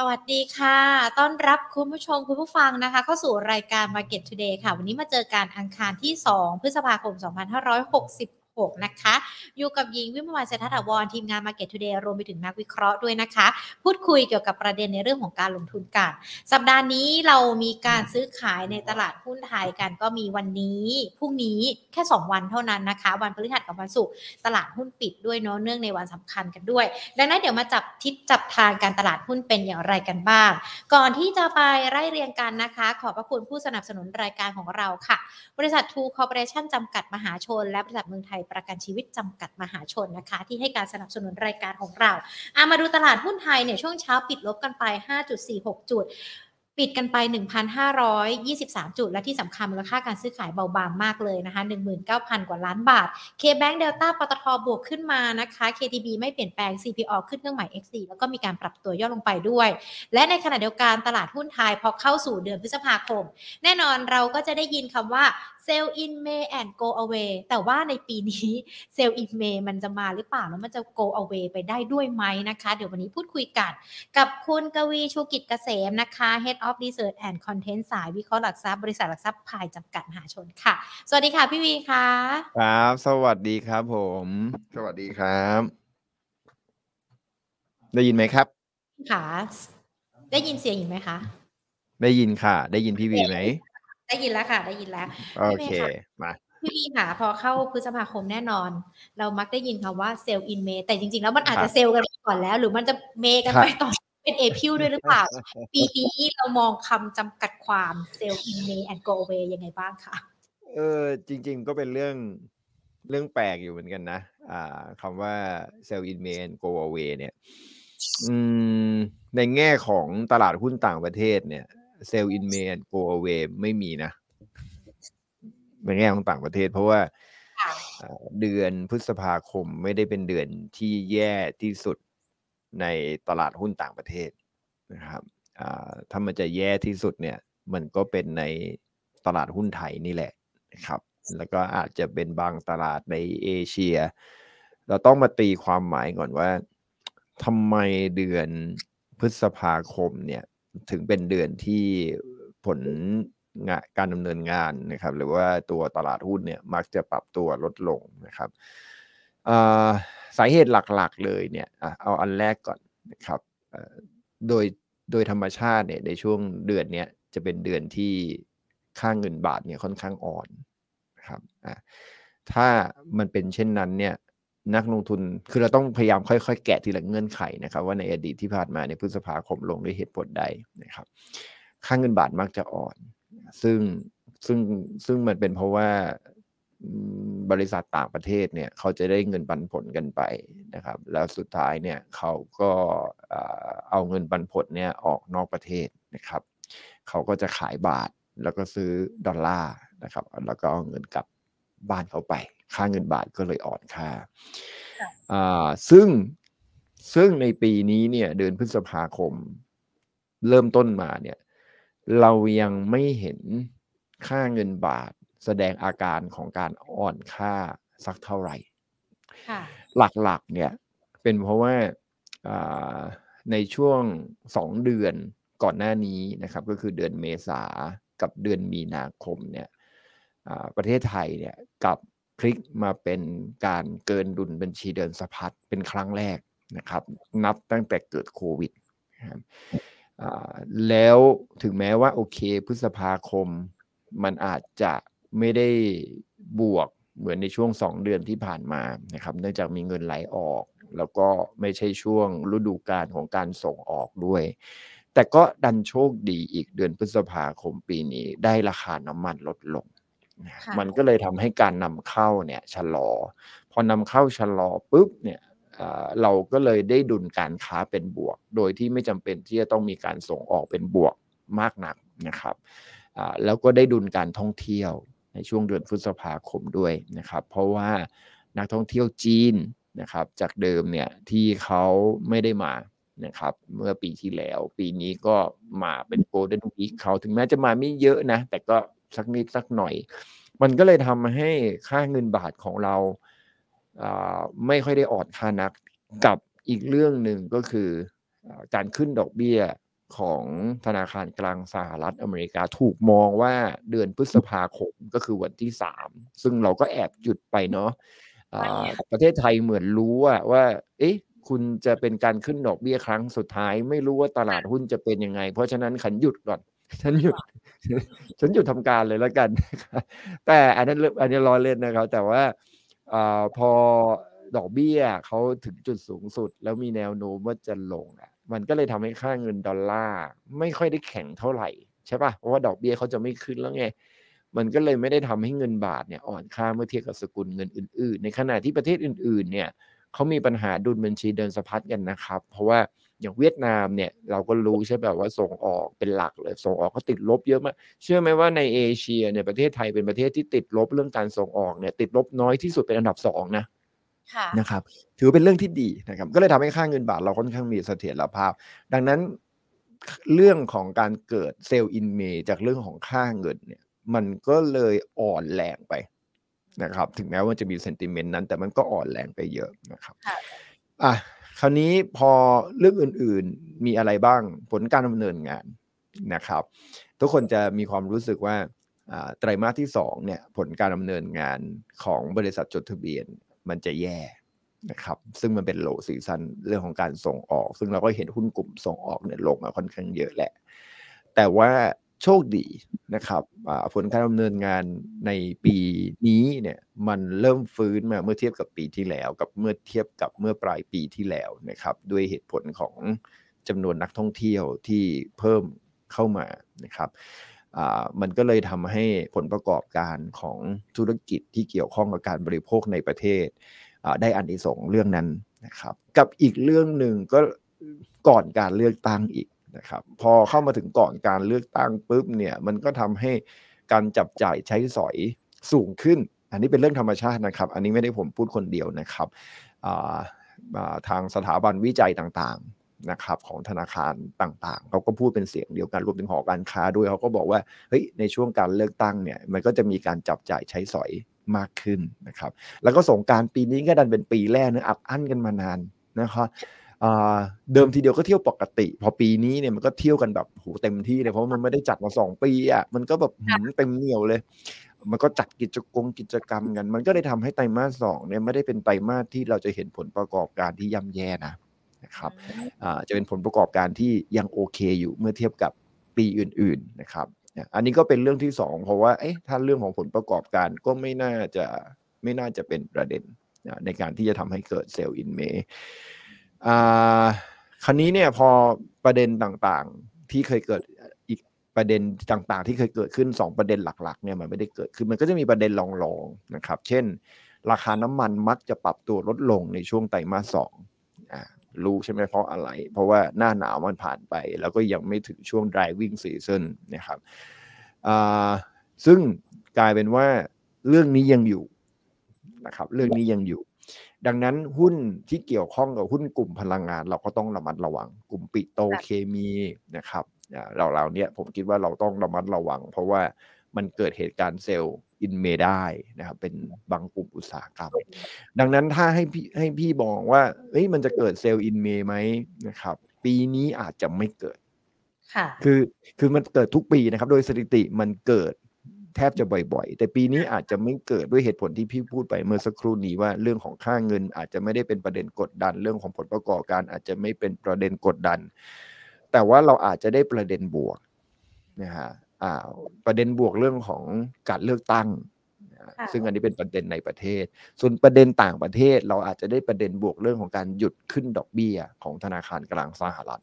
สวัสดีค่ะ ต้อนรับคุณผู้ชมคุณผู้ฟังนะคะ เข้าสู่รายการ Market Today ค่ะ วันนี้มาเจอการอังคารที่ 2 พฤษภาคม 2560 6 นะคะ อยู่กับหญิงวิมวันเศรษฐถาวรทีมงาน Market Today รวมไปถึงนักวิเคราะห์ด้วยนะคะ พูดคุยเกี่ยวกับประเด็นในเรื่องของการลงทุนกัน สัปดาห์นี้เรามีการซื้อขายในตลาดหุ้นไทยกันก็มีวันนี้พรุ่งนี้แค่ 2 วันเท่านั้นนะคะ วันพฤหัสกับวันศุกร์ตลาดหุ้นปิดด้วยเนาะเนื่องในวันสำคัญกันด้วย ดังนั้นเดี๋ยวมาจับทิศจับทางการตลาดหุ้นเป็นอย่างไรกันบ้าง ก่อนที่จะไปไล่เรียงกันนะคะ ขอบพระคุณผู้สนับสนุนรายการของเราค่ะ บริษัททูคอร์ปอเรชั่นจำกัดมหาชน และบริษัทเมืองไทยประกันชีวิตจำกัดมหาชนนะคะ ที่ให้การสนับสนุนรายการของเราอามาดูตลาดหุ้นไทยเนี่ยช่วงเช้าปิดลบกันไป 5.46 จุดปิดกันไป 1,523 จุด และที่สำคัญมูลค่าการซื้อขายเบาบางมากเลยนะคะ 19,000 กว่าล้านบาท K-Bank Delta ปตทบวกขึ้นมานะคะ KTB ไม่เปลี่ยนแปลง CPO ขึ้นเครื่องหมาย X4 แล้วก็มีการปรับตัวย่อลงไปด้วย และในขณะเดียวกันตลาดหุ้นไทยพอเข้าสู่เดือนพฤษภาคม แน่นอนเราก็จะได้ยินคำว่า sell in May and go away แต่ว่าในปีนี้ sell in May มันจะมาหรือเปล่า แล้วมันจะ go away ไปได้ด้วยไหมนะคะ เดี๋ยววันนี้พูดคุยกัน กับคุณกวีชูกิจเกษมนะคะ Head of Research and Content สายวิเคราะห์หลักทรัพย์บริษัทหลักทรัพย์พายจำกัดมหาชนค่ะ สวัสดีค่ะพี่วีค่ะ ครับ สวัสดีครับผม สวัสดีครับ ได้ยินไหมครับค่ะได้ยินเสียงอยู่ไหมคะ ได้ยินค่ะ ได้ยินพี่วีไหม ได้ยินแล้วค่ะ ได้ยินแล้วโอเคมาพี่วีค่ะพอเข้าพฤษภาคมแน่นอน เรามักได้ยินคำว่า sell in May แต่จริง ๆ แล้วมันอาจจะเซลล์กันไปก่อนแล้ว หรือมันจะเมกันไปต่อเป็นเอพิลด้วยหรือเปล่า ปีนี้เรามองคำจำกัดความ sell in May and go away ยังไงบ้างคะเออจริง ๆ ก็เป็นเรื่องเรื่องแปลกอยู่เหมือนกันนะอ่าคำว่า sell in May and go away เนี่ยอืมในแง่ของตลาดหุ้นต่างประเทศเนี่ย sell in May and go away ไม่มีนะในแง่ของต่างประเทศ เพราะว่าค่ะอ่าเดือนพฤษภาคมไม่ได้เป็นเดือนที่แย่ที่สุดในตลาดหุ้นต่างประเทศนะครับอ่าถ้ามันจะแย่ที่สุดเนี่ย มันก็เป็นในตลาดหุ้นไทยนี่แหละนะครับ แล้วก็อาจจะเป็นบางตลาดในเอเชีย เราต้องมาตีความหมายก่อนว่าทำไมเดือนพฤษภาคมเนี่ย ถึงเป็นเดือนที่ผลงานการดำเนินงานนะครับ หรือว่าตัวตลาดหุ้นเนี่ยมักจะปรับตัวลดลงนะครับสาเหตุหลักๆเลยเนี่ยเอาอันแรกก่อนนะครับโดยโดยธรรมชาติเนี่ยในช่วงเดือนเนี้ยจะเป็นเดือนที่ค่าเงินบาทเนี่ยค่อนข้างอ่อนนะครับถ้ามันเป็นเช่นนั้นเนี่ย นักลงทุนคือเราต้องพยายามค่อยๆ แกะทีละเงื่อนไขนะครับ ว่าในอดีตที่ผ่านมาในพฤษภาคมลงด้วยเหตุผลใดนะครับ ค่าเงินบาทมักจะอ่อน ซึ่งซึ่งซึ่งมันเป็นเพราะว่าบริษัทต่างประเทศเนี่ยเขาจะได้เงินปันผลกันไปนะครับ แล้วสุดท้ายเนี่ยเขาก็เอ่อเอาเงินปันผลเนี่ยออกนอกประเทศนะครับ เขาก็จะขายบาทแล้วก็ซื้อดอลลาร์นะครับ แล้วก็เอาเงินกลับบ้านเขาไป ค่าเงินบาทก็เลยอ่อนค่าค่ะอ่าซึ่งซึ่งในปีนี้เนี่ยเดือนพฤษภาคม เริ่มต้นมาเนี่ยเรายังไม่เห็นค่าเงินบาทแสดงอาการของการอ่อนค่าสักเท่าไหร่ค่ะหลักๆเนี่ยเป็นเพราะว่าอ่าในช่วงสองเดือนก่อนหน้านี้นะครับ ก็คือเดือนเมษากับเดือนมีนาคมเนี่ยอ่าประเทศไทยเนี่ยกลับ พลิกมาเป็นการเกินดุลบัญชีเดินสะพัดเป็นครั้งแรกนะครับ นับตั้งแต่เกิดโควิดแล้วถึงแม้ว่าโอเคพฤษภาคม มันอาจจะไม่ได้บวกเหมือนในช่วงสองเดือนที่ผ่านมานะครับ เนื่องจากมีเงินไหลออก แล้วก็ไม่ใช่ช่วงฤดูกาลของการส่งออกด้วย แต่ก็ดันโชคดีอีกเดือนพฤษภาคมปีนี้ได้ราคาน้ำมันลดลง มันก็เลยทำให้การนำเข้าเนี่ยชะลอ พอนำเข้าชะลอปุ๊บเนี่ยเอ่อเราก็เลยได้ดุลการค้าเป็นบวก โดยที่ไม่จำเป็นที่จะต้องมีการส่งออกเป็นบวกมากนักนะครับอ่าแล้วก็ได้ดุลการท่องเที่ยวในช่วงเดือนพฤษภาคมด้วยนะครับ เพราะว่านักท่องเที่ยวจีนนะครับจากเดิมเนี่ยที่เขาไม่ได้มานะครับเมื่อปีที่แล้ว ปีนี้ก็มาเป็นโกลเด้นวีคเขาถึงแม้จะมาไม่เยอะนะ แต่ก็ สักนิดสักหน่อย มันก็เลยทำให้ค่าเงินบาทของเราอ่าไม่ค่อยได้อ่อนค่านักกับอีกเรื่องหนึ่งก็คืออ่าการขึ้นดอกเบี้ยของธนาคารกลางสหรัฐอเมริกาถูกมองว่าเดือนพฤษภาคมก็คือวันที่สามซึ่งเราก็แอบหยุดไปเนาะอ่าประเทศไทยเหมือนรู้ว่าว่า เอ๊ะ คุณจะเป็นการขึ้นดอกเบี้ยครั้งสุดท้าย ไม่รู้ว่าตลาดหุ้นจะเป็นยังไง เพราะฉะนั้นขันหยุดก่อน ฉันหยุดฉันหยุดทำการเลยแล้วกัน แต่อันนั้นอันนี้ล้อเล่นนะครับ แต่ว่าอพอดอกเบี้ยเขาถึงจุดสูงสุด แล้วมีแนวโน้มว่าจะลงอะ มันก็เลยทำให้ค่าเงินดอลลาร์ไม่ค่อยได้แข็งเท่าไหร่ใช่ปะเพราะว่าดอกเบี้ยเขาจะไม่ขึ้นแล้วไงมันก็เลยไม่ได้ทำให้เงินบาทเนี่ยอ่อนค่าเมื่อเทียบกับสกุลเงินอื่น ๆ ในขณะที่ประเทศอื่น ๆ เนี่ยเขามีปัญหาดุลบัญชีเดินสะพัดกันนะครับ เพราะว่า อย่างเวียดนามเนี่ยเราก็รู้ใช่แบบว่าส่งออกเป็นหลักเลยส่งออกก็ติดลบเยอะมากเชื่อไหมว่าในเอเชียเนี่ยประเทศไทยเป็นประเทศที่ติดลบเรื่องการส่งออกเนี่ยติดลบน้อยที่สุดเป็นอันดับสองนะค่ะนะครับถือเป็นเรื่องที่ดีนะครับก็เลยทำให้ค่าเงินบาทเราค่อนข้างมีเสถียรภาพ ดังนั้นเรื่องของการเกิด Sell in May จากเรื่องของค่าเงินเนี่ยมันก็เลยอ่อนแรงไปนะครับ ถึงแม้ว่าจะมี sentiment นั้น แต่มันก็อ่อนแรงไปเยอะนะครับค่ะอะ คราวนี้พอเรื่องอื่นๆมีอะไรบ้างผลการดำเนินงานนะครับ ทุกคนจะมีความรู้สึกว่าไตรมาสที่สองเนี่ยผลการดำเนินงานของบริษัทจดทะเบียนมันจะแย่นะครับซึ่งมันเป็นโลซีซันเรื่องของการส่งออก ซึ่งเราก็เห็นหุ้นกลุ่มส่งออกเนี่ยลงมาค่อนข้างเยอะแหละ แต่ว่า โชคดีนะครับผลการดำเนินงานในปีนี้เนี่ยมันเริ่มฟื้นมาเมื่อเทียบกับปีที่แล้ว กับเมื่อเทียบกับเมื่อปลายปีที่แล้วนะครับ ด้วยเหตุผลของจำนวนนักท่องเที่ยวที่เพิ่มเข้ามานะครับมันก็เลยทำให้ผลประกอบการของธุรกิจที่เกี่ยวข้องกับการบริโภคในประเทศได้อันที่สงเรื่องนั้นนะครับ กับอีกเรื่องหนึ่งก็ก่อนการเลือกตั้งอีก นะครับ พอเข้ามาถึงก่อนการเลือกตั้งปุ๊บเนี่ยมันก็ทำให้การจับจ่ายใช้สอยสูงขึ้น อันนี้เป็นเรื่องธรรมชาตินะครับ อันนี้ไม่ได้ผมพูดคนเดียวนะครับทางสถาบันวิจัยต่างๆนะครับของธนาคารต่างๆเขาก็พูดเป็นเสียงเดียวกันรวมถึงหอการค้าด้วยเขาก็บอกว่าเฮ้ยในช่วงการเลือกตั้งเนี่ยมันก็จะมีการจับจ่ายใช้สอยมากขึ้นนะครับ แล้วก็สงการปีนี้ก็ดันเป็นปีแรกนะอัดอั้นกันมานานนะครับ เดิมทีเดียวก็เที่ยวปกติ พอปีนี้เนี่ยมันก็เที่ยวกันแบบโหเต็มที่เลยเพราะว่ามันไม่ได้จัดมาสองปีอะมันก็แบบหืมเต็มเหนียวเลย มันก็จัดกิจกรรมกิจกรรมกัน มันก็ได้ทำให้ไตรมาสสองเนี่ยไม่ได้เป็นไตรมาสที่เราจะเห็นผลประกอบการที่ย่ำแย่นะนะครับอ่าจะเป็นผลประกอบการที่ยังโอเคอยู่เมื่อเทียบกับปีอื่น ๆนะครับเนี่ยอันนี้ก็เป็นเรื่องที่สองเพราะว่าเอ๊ะถ้าเรื่องของผลประกอบการก็ไม่น่าจะไม่น่าจะเป็นประเด็นนะในการที่จะทำให้เกิดเซลล์อินเมอ่า คราวนี้เนี่ยพอประเด็นต่างๆที่เคยเกิดอีกประเด็นต่างๆ ที่เคยเกิดขึ้น 2 ประเด็นหลักๆเนี่ยมันไม่ได้เกิดขึ้นมันก็จะมีประเด็นรองๆนะครับ เช่น ราคาน้ำมันมักจะปรับตัวลดลงในช่วงไตรมาสสองอ่ารู้ใช่ไหมเพราะอะไร เพราะว่าหน้าหนาวมันผ่านไป แล้วก็ยังไม่ถึงช่วง driving season นะครับอ่าซึ่งกลายเป็นว่าเรื่องนี้ยังอยู่นะครับ เรื่องนี้ยังอยู่ ดังนั้นหุ้นที่เกี่ยวข้องกับหุ้นกลุ่มพลังงาน เราก็ต้องระมัดระวัง กลุ่มปิโตรเคมีนะครับอ่าเราเราเนี่ยผมคิดว่าเราต้องระมัดระวัง เพราะว่ามันเกิดเหตุการณ์ Sell in May ได้นะครับเป็นบางกลุ่มอุตสาหกรรม ดังนั้นถ้าให้พี่ให้พี่บอกว่าเอ้ยมันจะเกิด Sell in May ไหมนะครับ ปีนี้อาจจะไม่เกิดค่ะคือคือมันเกิดทุกปีนะครับ โดยสถิติมันเกิด แทบจะบ่อยๆ แต่ปีนี้อาจจะไม่เกิดด้วยเหตุผลที่พี่พูดไปเมื่อสักครู่นี้ว่าเรื่องของค่าเงิน อาจจะไม่ได้เป็นประเด็นกดดัน เรื่องของผลประกอบการ อาจจะไม่เป็นประเด็นกดดัน แต่ว่าเราอาจจะได้ประเด็นบวกนะฮะอ่าประเด็นบวกเรื่องของการเลือกตั้งนะฮะค่ะซึ่งอันนี้เป็นประเด็นในประเทศ ส่วนประเด็นต่างประเทศ เราอาจจะได้ประเด็นบวกเรื่องของการหยุดขึ้นดอกเบี้ยของธนาคารกลางสหรัฐ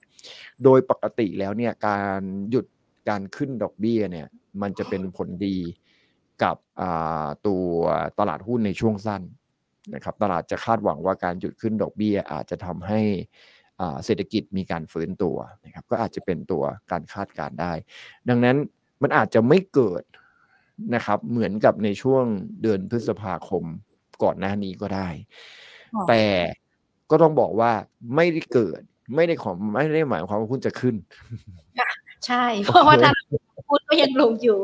โดยปกติแล้วเนี่ยการหยุด การขึ้นดอกเบี้ยเนี่ยมันจะเป็นผลดีกับอ่าตัวตลาดหุ้นในช่วงสั้นนะครับตลาดจะคาดหวังว่าการหยุดขึ้นดอกเบี้ย อาจจะทำให้อ่าเศรษฐกิจมีการฟื้นตัวนะครับก็อาจจะเป็นตัวการคาดการณ์ได้ ดังนั้นมันอาจจะไม่เกิดนะครับเหมือนกับในช่วงเดือนพฤษภาคมก่อนหน้านี้ก็ได้อ๋อแต่ก็ต้องบอกว่าไม่ได้เกิดไม่ได้ของไม่ได้หมายความว่าหุ้นจะขึ้น ใช่ เพราะว่าถ้าพูดก็ยังลงอยู่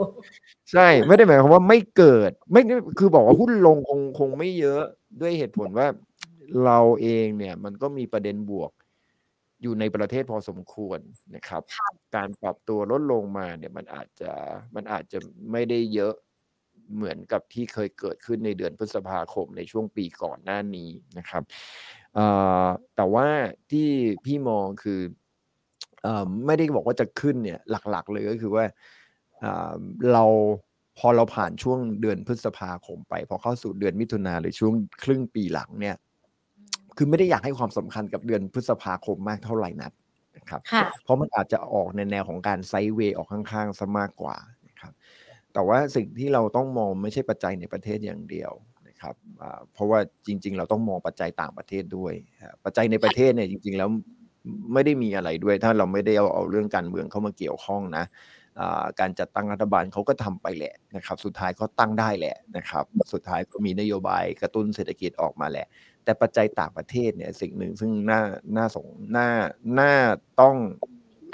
ใช่ไม่ได้หมายความว่าไม่เกิด ไม่ได้คือบอกว่าหุ้นลงคงคงไม่เยอะด้วยเหตุผลว่าเราเองเนี่ยมันก็มีประเด็นบวกอยู่ในประเทศพอสมควรนะครับค่ะการปรับตัวลดลงมาเนี่ยมันอาจจะมันอาจจะไม่ได้เยอะเหมือนกับที่เคยเกิดขึ้นในเดือนพฤษภาคมในช่วงปีก่อนหน้านี้นะครับเอ่อแต่ว่าที่พี่มองคือเอ่อ ไม่ได้บอกว่าจะขึ้นเนี่ยหลักๆ เลยก็คือว่าอ่าเราพอเราผ่านช่วงเดือนพฤษภาคมไป พอเข้าสู่เดือนมิถุนาหรือช่วงครึ่งปีหลังเนี่ย คือไม่ได้อยากให้ความสำคัญกับเดือนพฤษภาคมมากเท่าไหร่นักนะครับค่ะเพราะมันอาจจะออกในแนวของการไซด์เวย์ออกข้างๆซะมากกว่านะครับ แต่ว่าสิ่งที่เราต้องมองไม่ใช่ปัจจัยในประเทศอย่างเดียวนะครับอ่าเพราะว่าจริง ๆ เราต้องมองปัจจัยต่างประเทศด้วยอ่าปัจจัยในประเทศเนี่ยจริง ๆ แล้ว ไม่ได้มีอะไรด้วย ถ้าเราไม่ได้เอาเอาเรื่องการเมืองเข้ามาเกี่ยวข้องนะอ่าการจัดตั้งรัฐบาลเขาก็ทำไปแหละนะครับ สุดท้ายก็ตั้งได้แหละนะครับ สุดท้ายก็มีนโยบายกระตุ้นเศรษฐกิจออกมาแหละ แต่ปัจจัยต่างประเทศเนี่ยสิ่งหนึ่งซึ่งน่าน่าสงน่าน่าต้อง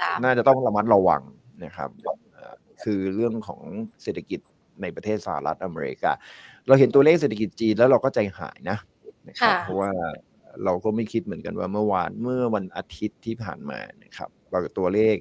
ตามน่าจะต้องระมัดระวังนะครับเอ่อคือเรื่องของเศรษฐกิจในประเทศสหรัฐอเมริกา เราเห็นตัวเลขเศรษฐกิจจีนแล้วเราก็ใจหายนะนะครับค่ะเพราะว่า เราก็ไม่คิดเหมือนกันว่าเมื่อวานเมื่อวันอาทิตย์ที่ผ่านมานะครับเราตัวเลข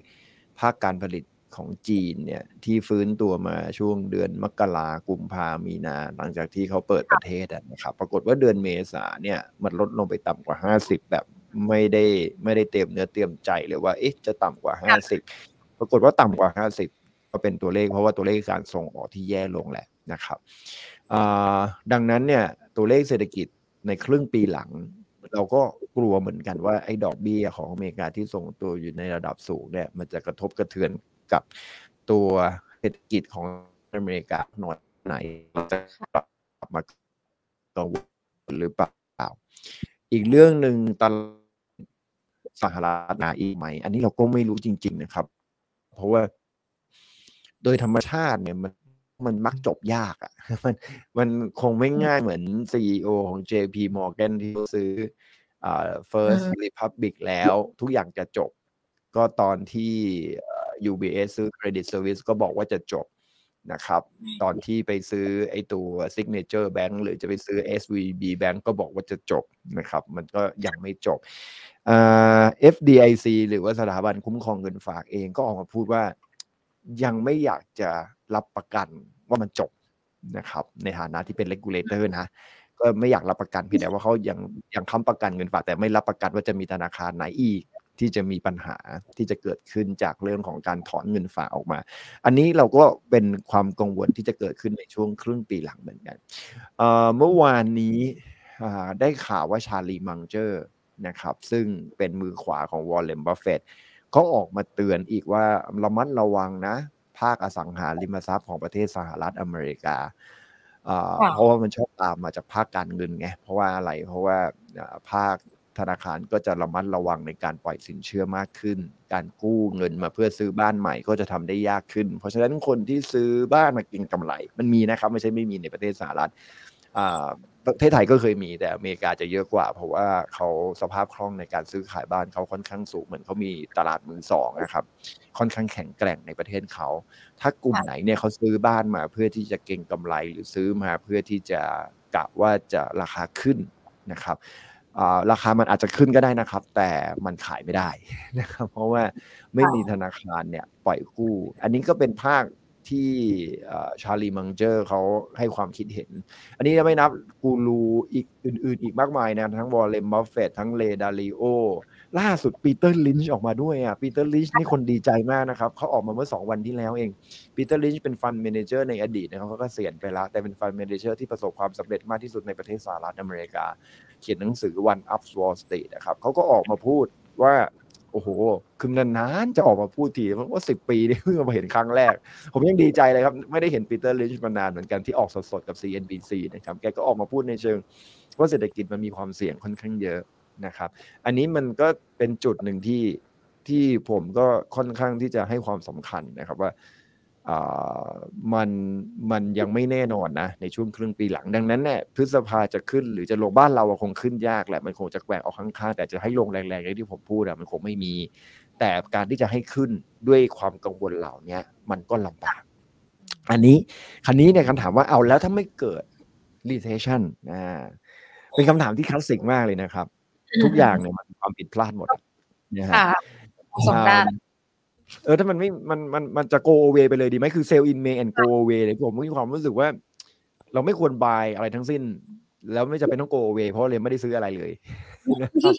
ภาคการผลิตของจีนเนี่ยที่ฟื้นตัวมาช่วงเดือนมกรากุมภามีนา หลังจากที่เขาเปิดประเทศอะนะครับ ปรากฏว่าเดือนเมษาเนี่ยมันลดลงไปต่ำกว่า 50 แบบไม่ได้ไม่ได้เตรียมเนื้อเตรียมใจเลยว่าเอ๊ะจะต่ำกว่า 50 ปรากฏว่าต่ำกว่า 50 ก็เป็นตัวเลขเพราะว่าตัวเลขการส่งออกที่แย่ลงแหละนะครับอ่าดังนั้นเนี่ยตัวเลขเศรษฐกิจในครึ่งปีหลัง เราก็กลัวเหมือนกันว่าไอ้ดอกเบี้ยของอเมริกาที่ส่งตัวอยู่ในระดับสูงเนี่ยมันจะกระทบกระเทือนกับตัวเศรษฐกิจของอเมริกาหน่อยไหนจะกลับมากังวลหรือเปล่า อีกเรื่องหนึ่งตลาดสหรัฐนาอีกไหม อันนี้เราก็ไม่รู้จริง ๆ นะครับ เพราะว่า โดยธรรมชาติเนี่ยมัน มันมักจบยากอะ่ะ มันมันคงไม่ง่ายเหมือน CEO ของ JP Morgan ที่ซื้ออ่า First อืม Republic แล้วทุกอย่างจะจบ ก็ตอนที่เอ่อ UBS ซื้อ Credit Service ก็บอกว่าจะจบนะครับ ตอนที่ไปซื้อไอ้ตัว Signature Bank หรือจะไปซื้อ SVB Bank ก็บอกว่าจะจบนะครับ มันก็ยังไม่จบอ่า FDIC หรือว่าสถาบันคุ้มครองเงินฝากเองก็ออกมาพูดว่า ยังไม่อยากจะรับประกันว่ามันจบนะครับ ในฐานะที่เป็น regulator นะก็ไม่อยากรับประกันเพียงแต่ว่าเขายังยังค้ำประกันเงินฝากแต่ไม่รับประกันว่าจะมีธนาคารไหนอีกที่จะมีปัญหาที่จะเกิดขึ้นจากเรื่องของการถอนเงินฝากออกมา อันนี้เราก็เป็นความกังวลที่จะเกิดขึ้นในช่วงครึ่งปีหลังเหมือนกันเอ่อเมื่อวานนี้อ่าได้ข่าวว่า Charlie Munger นะครับ ซึ่งเป็นมือขวาของ Warren Buffett เขาออกมาเตือนอีกว่าระมัดระวังนะ ภาคอสังหาริมทรัพย์ของประเทศสหรัฐอเมริกาอ่าค่ะเพราะว่ามันชอบตามมาจากภาคการเงินไงเพราะว่าอะไรเพราะว่าอ่าภาคธนาคารก็จะระมัดระวังในการปล่อยสินเชื่อมากขึ้น การกู้เงินมาเพื่อซื้อบ้านใหม่ก็จะทำได้ยากขึ้น เพราะฉะนั้นคนที่ซื้อบ้านมาเกินกำไร มันมีนะครับไม่ใช่ไม่มีในประเทศสหรัฐอ่า ประเทศไทยก็เคยมีแต่อเมริกาจะเยอะกว่า เพราะว่าเขาสภาพคล่องในการซื้อขายบ้านเขาค่อนข้างสูงเหมือนเขามีตลาดมือสองนะครับ ค่อนข้างแข็งแกร่งในประเทศเขาถ้ากลุ่มไหนเนี่ยเขาซื้อบ้านมาเพื่อที่จะเก็งกำไรหรือซื้อมาเพื่อที่จะกะว่าจะราคาขึ้นนะครับราคามันอาจจะขึ้นก็ได้นะครับ แต่มันขายไม่ได้นะครับ เพราะว่าไม่มีธนาคารเนี่ยปล่อยกู้ อันนี้ก็เป็นภาค ที่ชาลีมังเจอร์เขาให้ความคิดเห็น อันนี้จะไม่นับกูรูอีกอื่น ๆ อีกมากมายนะ ทั้ง Warren Buffett ทั้ง Ray Dalio ล่าสุด Peter Lynch ออกมาด้วยอะ Peter Lynch นี่คนดีใจมากนะครับเขาออกมาเมื่อ 2 วันที่แล้วเอง Peter Lynch เป็น fund manager ในอดีตนะครับเขาก็เกษียณไปแล้วแต่เป็น fund manager ที่ประสบความสำเร็จมากที่สุดในประเทศสหรัฐอเมริกา เขียนหนังสือ One Up Wall Street นะครับเขาก็ออกมาพูดว่า โอ้โห คือนานๆจะออกมาพูดทีเพราะว่าสิบปีนี่เพิ่งมาเห็นครั้งแรก ผมยังดีใจเลยครับ ไม่ได้เห็นปีเตอร์ลินช์มานานเหมือนกันที่ออกสดๆกับ CNBC นะครับแกก็ออกมาพูดในเชิง ว่าเศรษฐกิจมันมีความเสี่ยงค่อนข้างเยอะนะครับ อันนี้มันก็เป็นจุดหนึ่งที่ที่ผมก็ค่อนข้างที่จะให้ความสำคัญนะครับว่าอ่า มันมันยังไม่แน่นอนนะ ในช่วงครึ่งปีหลังดังนั้นเนี่ยพฤษภาจะขึ้นหรือจะลงบ้านเราอะคงขึ้นยากแหละมันคงจะแกว่งออกข้างๆแต่จะให้ลงแรงๆอย่างที่ผมพูดอะมันคงไม่มี แต่การที่จะให้ขึ้นด้วยความกังวลเหล่าเนี้ยมันก็ลำบาก อันนี้คันนี้เนี่ยคำถามว่าเอาแล้วถ้าไม่เกิด recession อ่าเป็นคำถามที่คลาสสิกมากเลยนะครับ ทุกอย่างเนี่ยมันมีความผิดพลาดหมดนะฮะค่ะสองด้าน เออถ้ามันไม่มันมันมันจะ go away ไปเลยดีไหมคือ sell in May and go away เลยผมมีความรู้สึกว่า เราไม่ควร buy อะไรทั้งสิ้น แล้วไม่จะเป็นต้อง go away เพราะเลยไม่ได้ซื้ออะไรเลยนะครับ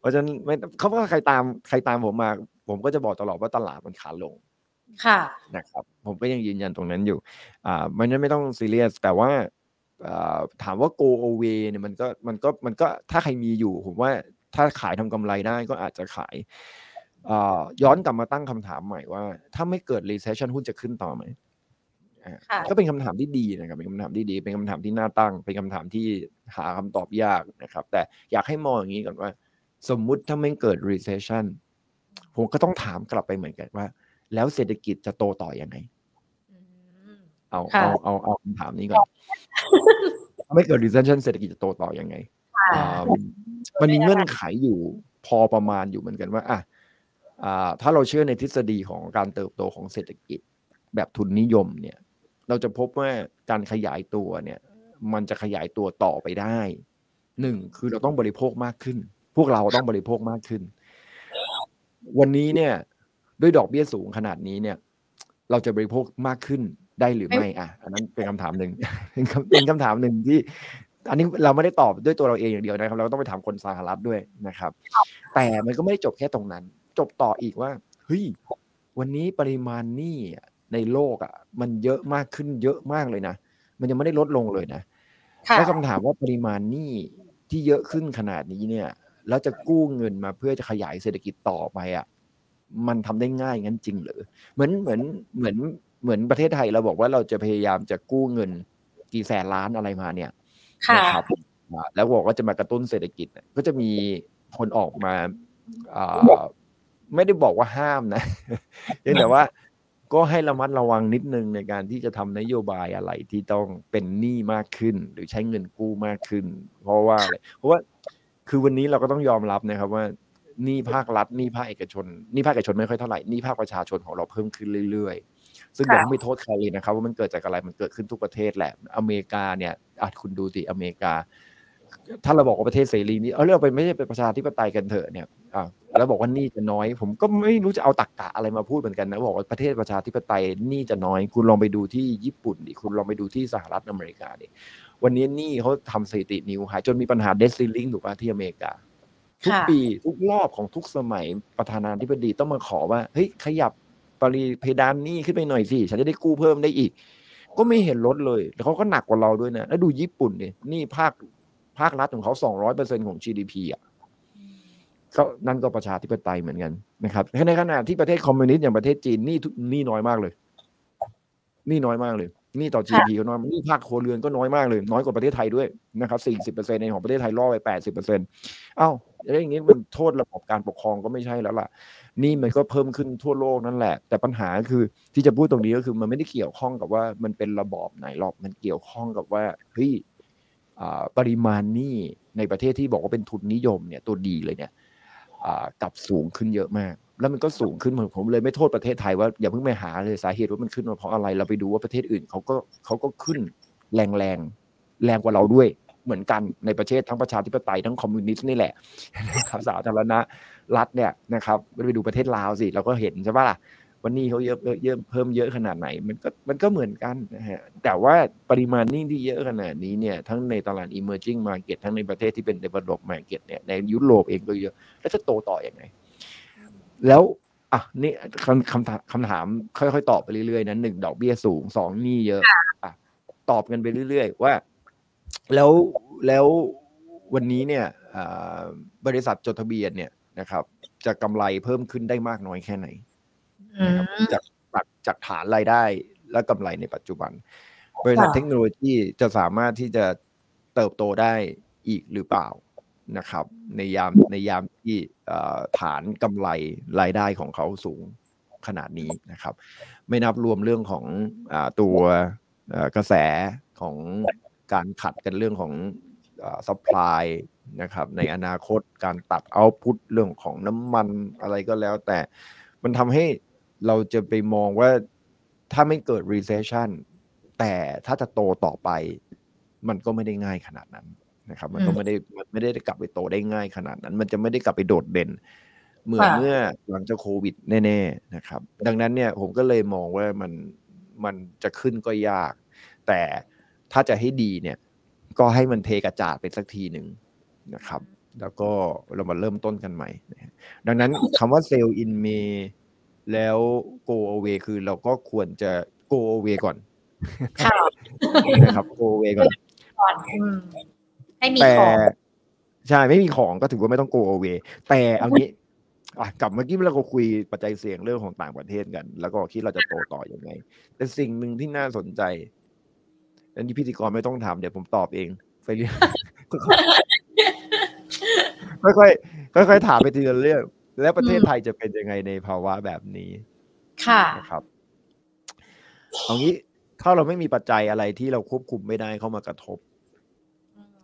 เพราะฉะนั้นไม่เขาว่าใครตามใครตามผมมา ผมก็จะบอกตลอดว่าตลาดมันขาลง ค่ะนะครับ ผมก็ยังยืนยันตรงนั้นอยู่ อ่า มันไม่ต้องซีเรียสแต่ว่าอ่าถามว่า go away เนี่ยมันก็มันก็มันก็ถ้าใครมีอยู่ ผมว่าถ้าขายทำกำไรได้ก็อาจจะขายอ่า ย้อนกลับมาตั้งคำถามใหม่ว่า ถ้าไม่เกิด recession หุ้นจะขึ้นต่อไหมอ่าค่ะก็เป็นคำถามที่ดีนะครับ เป็นคำถามที่ดี เป็นคำถามที่น่าตั้ง เป็นคำถามที่หาคำตอบยากนะครับ แต่อยากให้มองอย่างนี้ก่อนว่า สมมุติถ้าไม่เกิด recession ผมก็ต้องถามกลับไปเหมือนกันว่า แล้วเศรษฐกิจจะโตต่อยังไงอืมเอาค่ะเอาเอาเอาคำถามนี้ก่อนถ้าไม่เกิด recession เศรษฐกิจจะโตต่อยังไงค่ะอ่ามันมีเงื่อนไขอยู่พอประมาณอยู่เหมือนกันว่าอะอ่า ถ้าเราเชื่อในทฤษฎีของการเติบโตของเศรษฐกิจแบบทุนนิยมเนี่ย เราจะพบว่าการขยายตัวเนี่ย มันจะขยายตัวต่อไปได้หนึ่งคือเราต้องบริโภคมากขึ้น พวกเราต้องบริโภคมากขึ้น วันนี้เนี่ยด้วยดอกเบี้ยสูงขนาดนี้เนี่ย เราจะบริโภคมากขึ้นได้หรือไม่อะอันนั้นเป็นคำถามหนึ่งเป็นคำเป็นคำถามหนึ่งที่ อันนี้เราไม่ได้ตอบด้วยตัวเราเองอย่างเดียวนะครับ เราก็ต้องไปถามคนสหรัฐด้วยนะครับ แต่มันก็ไม่ได้จบแค่ตรงนั้น จบต่ออีกว่าเฮ้ยวันนี้ปริมาณหนี้ในโลกอะ มันเยอะมากขึ้นเยอะมากเลยนะ มันยังไม่ได้ลดลงเลยนะค่ะแล้วคำถามว่าปริมาณหนี้ที่เยอะขึ้นขนาดนี้เนี่ย แล้วจะกู้เงินมาเพื่อจะขยายเศรษฐกิจต่อไปอะมันทำได้ง่ายงั้นจริงเหรือเหมือนเหมือนเหมือนเหมือนประเทศไทยเราบอกว่าเราจะพยายามจะกู้เงินกี่แสนล้านอะไรมาเนี่ยค่ะนะครับอ่าแล้วบอกว่าจะมากระตุ้นเศรษฐกิจเนี่ยก็จะมีคนออกมาอ่า ไม่ได้บอกว่าห้ามนะเพียงแต่ว่าก็ให้ระมัดระวังนิดนึงในการที่จะทำนโยบายอะไรที่ต้องเป็นหนี้มากขึ้น หรือใช้เงินกู้มากขึ้น เพราะว่าอะไรเพราะว่าคือวันนี้เราก็ต้องยอมรับนะครับว่าหนี้ภาครัฐหนี้ภาคเอกชนหนี้ภาคเอกชนไม่ค่อยเท่าไหร่หนี้ภาคประชาชนของเราเพิ่มขึ้นเรื่อยๆ ซึ่งอย่าค่ะเพิ่งไปโทษใครเลยนะครับ ว่ามันเกิดจากอะไรมันเกิดขึ้นทุกประเทศแหละ อเมริกาเนี่ยอาจคุณดูสิอเมริกา ถ้าเราบอกว่าประเทศเสรีนี่เอาเรื่องไปไม่ใช่เป็นประชาธิปไตยกันเถอะเนี่ยอ่าแล้วบอกว่าหนี่จะน้อย ผมก็ไม่รู้จะเอาตักกะอะไรมาพูดเหมือนกันนะบอกว่าประเทศประชาธิปไตยหนี่จะน้อย คุณลองไปดูที่ญี่ปุ่นดิคุณลองไปดูที่สหรัฐอเมริกาดิวันนี้หนี่เขาทำสถิตินิวไฮจนมีปัญหาเดซิลิงถูกป่ะที่อเมริกา ทุกค่ะปีทุกรอบของทุกสมัยประธานาธิบดีต้องมาขอว่าเฮ้ยขยับปริเพดานหนี้ขึ้นไปหน่อยสิฉันจะได้กู้เพิ่มได้อีก ก็ไม่เห็นลดเลยแล้วเขาก็หนักกว่าเราด้วยนะแล้วดูญี่ปุ่นดิหนี่ภาค ภาครัฐของเขาสองร้อยเปอร์เซ็นของ GDP อะก็นั่นก็ประชาธิปไตยเหมือนกันนะครับในขณะที่ประเทศคอมมิวนิสต์อย่างประเทศจีนหนี่ทุกหนี่น้อยมากเลยหนี่น้อยมากเลยหนี่ต่อ GDP ก็น้อยหนี่ภาคครัวเรือนก็น้อยมากเลย น้อยกว่าประเทศไทยด้วยนะครับสี่สิบเปอร์เซ็นต์ในของประเทศไทยล่อไปแปดสิบเปอร์เซ็นต์เอ้าแล้วอย่างนี้มันโทษระบบการปกครองก็ไม่ใช่แล้วล่ะ นี่มันก็เพิ่มขึ้นทั่วโลกนั่นแหละ แต่ปัญหาคือที่จะพูดตรงนี้ก็คือมันไม่ได้เกี่ยวข้องกับว่ามันเป็นระบอบไหนหรอกมันเกี่ยวข้องกับว่าเฮ้ยอ่า ปริมาณหนี้ในประเทศที่บอกว่าเป็นทุนนิยมเนี่ยตัวดีเลยเนี่ยอ่ากลับสูงขึ้นเยอะมาก แล้วมันก็สูงขึ้นผมผมเลยไม่โทษประเทศไทยว่าอย่าเพิ่งไปหาเลยสาเหตุว่ามันขึ้นมาเพราะอะไรเราไปดูว่าประเทศอื่นเขาก็เขาก็ขึ้นแรงแรงแรงกว่าเราด้วยเหมือนกันในประเทศทั้งประชาธิปไตยทั้งคอมมิวนิสต์นี่แหละนะครับสาธารณรัฐเนี่ยนะครับไปดูประเทศลาวสิเราก็เห็นใช่ปะล่ะ วันนี้เขาเยอะเยอะเยอะเพิ่มเยอะขนาดไหน มันก็มันก็เหมือนกันนะฮะแต่ว่าปริมาณหนี้ที่เยอะขนาดนี้เนี่ยทั้งในตลาด emerging market ทั้งในประเทศที่เป็น develop market เนี่ยในยุโรปเองก็เยอะ แล้วจะโตต่ออยังไง แล้วอะนี่คำคำถามคำถามค่อยๆ ตอบไปเรื่อยๆนะหนึ่งดอกเบี้ยสูงสองหนี้เยอะอะตอบกันไปเรื่อยๆ ว่า แล้วแล้ววันนี้เนี่ยอ่าบริษัทจดทะเบียนเนี่ยนะครับ จะกำไรเพิ่มขึ้นได้มากน้อยแค่ไหนอืม จากจากจากฐานรายได้และกำไรในปัจจุบันบริษัทค่ะเทคโนโลยีจะสามารถที่จะเติบโตได้อีกหรือเปล่านะครับ ในยามในยามที่เอ่อฐานกำไรรายได้ของเขาสูงขนาดนี้นะครับ ไม่นับรวมเรื่องของอาตัวเอ่อกระแสของการขัดกันเรื่องของ supply นะครับ ในอนาคตการตัด output เรื่องของน้ำมันอะไรก็แล้ว แต่มันทำให้ เราจะไปมองว่าถ้าไม่เกิด recession แต่ถ้าจะโตต่อไป มันก็ไม่ได้ง่ายขนาดนั้นนะครับ มันก็อืมไม่ได้มันไม่ได้กลับไปโตได้ง่ายขนาดนั้น มันจะไม่ได้กลับไปโดดเด่นเหมือนเมื่อหลังจากโควิดแน่ๆนะครับ ดังนั้นเนี่ยผมก็เลยมองว่ามันมันจะขึ้นก็ยาก แต่ถ้าจะให้ดีเนี่ย ก็ให้มันเทกระจาดไปสักทีหนึ่งนะครับ แล้วก็เรามาเริ่มต้นกันใหม่ ดังนั้นคำว่าเซลล์อินเม แล้ว go away คือเราก็ควรจะ go away ก่อนค่ะนะครับ go away ก่อนก่อนอืมให้มีแต่ของใช่ไม่มีของก็ถือว่าไม่ต้อง go away แต่เอางี้อะกลับเมื่อกี้เราก็คุยปัจจัยเสี่ยงเรื่องของต่างประเทศกัน แล้วก็คิดเราจะโตต่ออยังไง แต่สิ่งหนึ่งที่น่าสนใจอันนี้พิธีกรไม่ต้องถามเดี๋ยวผมตอบเองไปเรื่อยค่อยๆค่อยๆถามไปทีละเรื่อง แล้วประเทศไทยจะเป็นยังไงในภาวะแบบนี้ ค่ะนะครับเอางี้ถ้าเราไม่มีปัจจัยอะไรที่เราควบคุมไม่ได้เข้ามากระทบ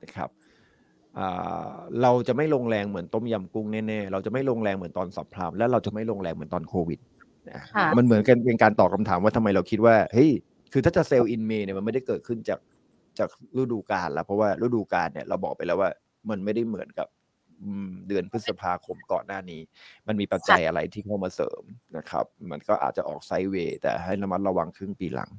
นะครับอ่าเราจะไม่ลงแรงเหมือนต้มยำกุ้งแน่ๆ เราจะไม่ลงแรงเหมือนตอนสับพรามและเราจะไม่ลงแรงเหมือนตอนโควิดนะค่ะมันเหมือนกันเป็นการตอบคำถามว่าทำไมเราคิดว่าเฮ้ยคือถ้าจะเซลล์อินเมเนี่ยมันไม่ได้เกิดขึ้นจากจากฤดูกาลแล้วเพราะว่าฤดูกาลเนี่ยเราบอกไปแล้วว่ามันไม่ได้เหมือนกับอืม เดือนพฤษภาคมก่อนหน้านี้ มันมีปัจจัยอะไรที่เข้ามาเสริมนะครับ มันก็อาจจะออกไซด์เวย์แต่ให้ระมัดระวังครึ่งปีหลัง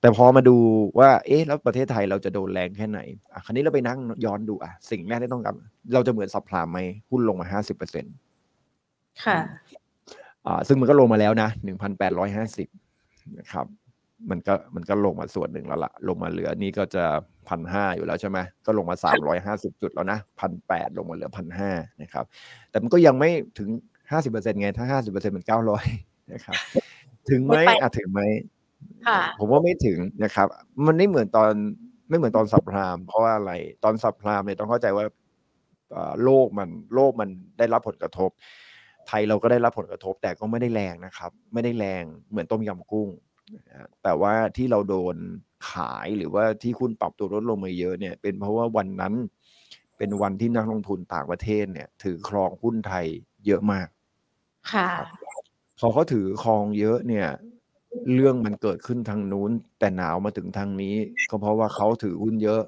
แต่พอมาดูว่า เอ๊ะแล้วประเทศไทยเราจะโดนแรงแค่ไหนอะคราวนี้เราไปนั่งย้อนดูอะสิ่งแรกที่ต้องกำเราจะเหมือนซับพลามไหมหุ้นลงมาห้าสิบเปอร์เซ็นต์ค่ะอ่าซึ่งมันก็ลงมาแล้วนะหนึ่งพันแปดร้อยห้าสิบนะครับ มันก็มันก็ลงมาส่วนหนึ่งแล้วละลงมาเหลือนี่ก็จะพันห้าอยู่แล้วใช่ไหมก็ลงมาสามร้อยห้าสิบจุดแล้วนะพันแปดลงมาเหลือพันห้านะครับ แต่มันก็ยังไม่ถึงห้าสิบเปอร์เซ็นต์ไง ถ้าห้าสิบเปอร์เซ็นต์มันเก้าร้อยนะครับ ถึงไหมไม่ไปอะถึงไหมค่ะผมว่าไม่ถึงนะครับ มันไม่เหมือนตอนไม่เหมือนตอนสับพราม เพราะว่าอะไรตอนสับพรามเนี่ยต้องเข้าใจว่าเอ่อโลกมันโลกมันได้รับผลกระทบ ไทยเราก็ได้รับผลกระทบ แต่ก็ไม่ได้แรงนะครับ ไม่ได้แรงเหมือนต้มยำกุ้งนะฮะ แต่ว่าที่เราโดนขายหรือว่าที่คุณปรับตัวลดลงมาเยอะเนี่ย เป็นเพราะว่าวันนั้นเป็นวันที่นักลงทุนต่างประเทศเนี่ย ถือครองหุ้นไทยเยอะมาก ค่ะ พอเขาถือครองเยอะเนี่ย เรื่องมันเกิดขึ้นทางนู้น แต่หนาวมาถึงทางนี้ ก็เพราะว่าเขาถือหุ้นเยอะ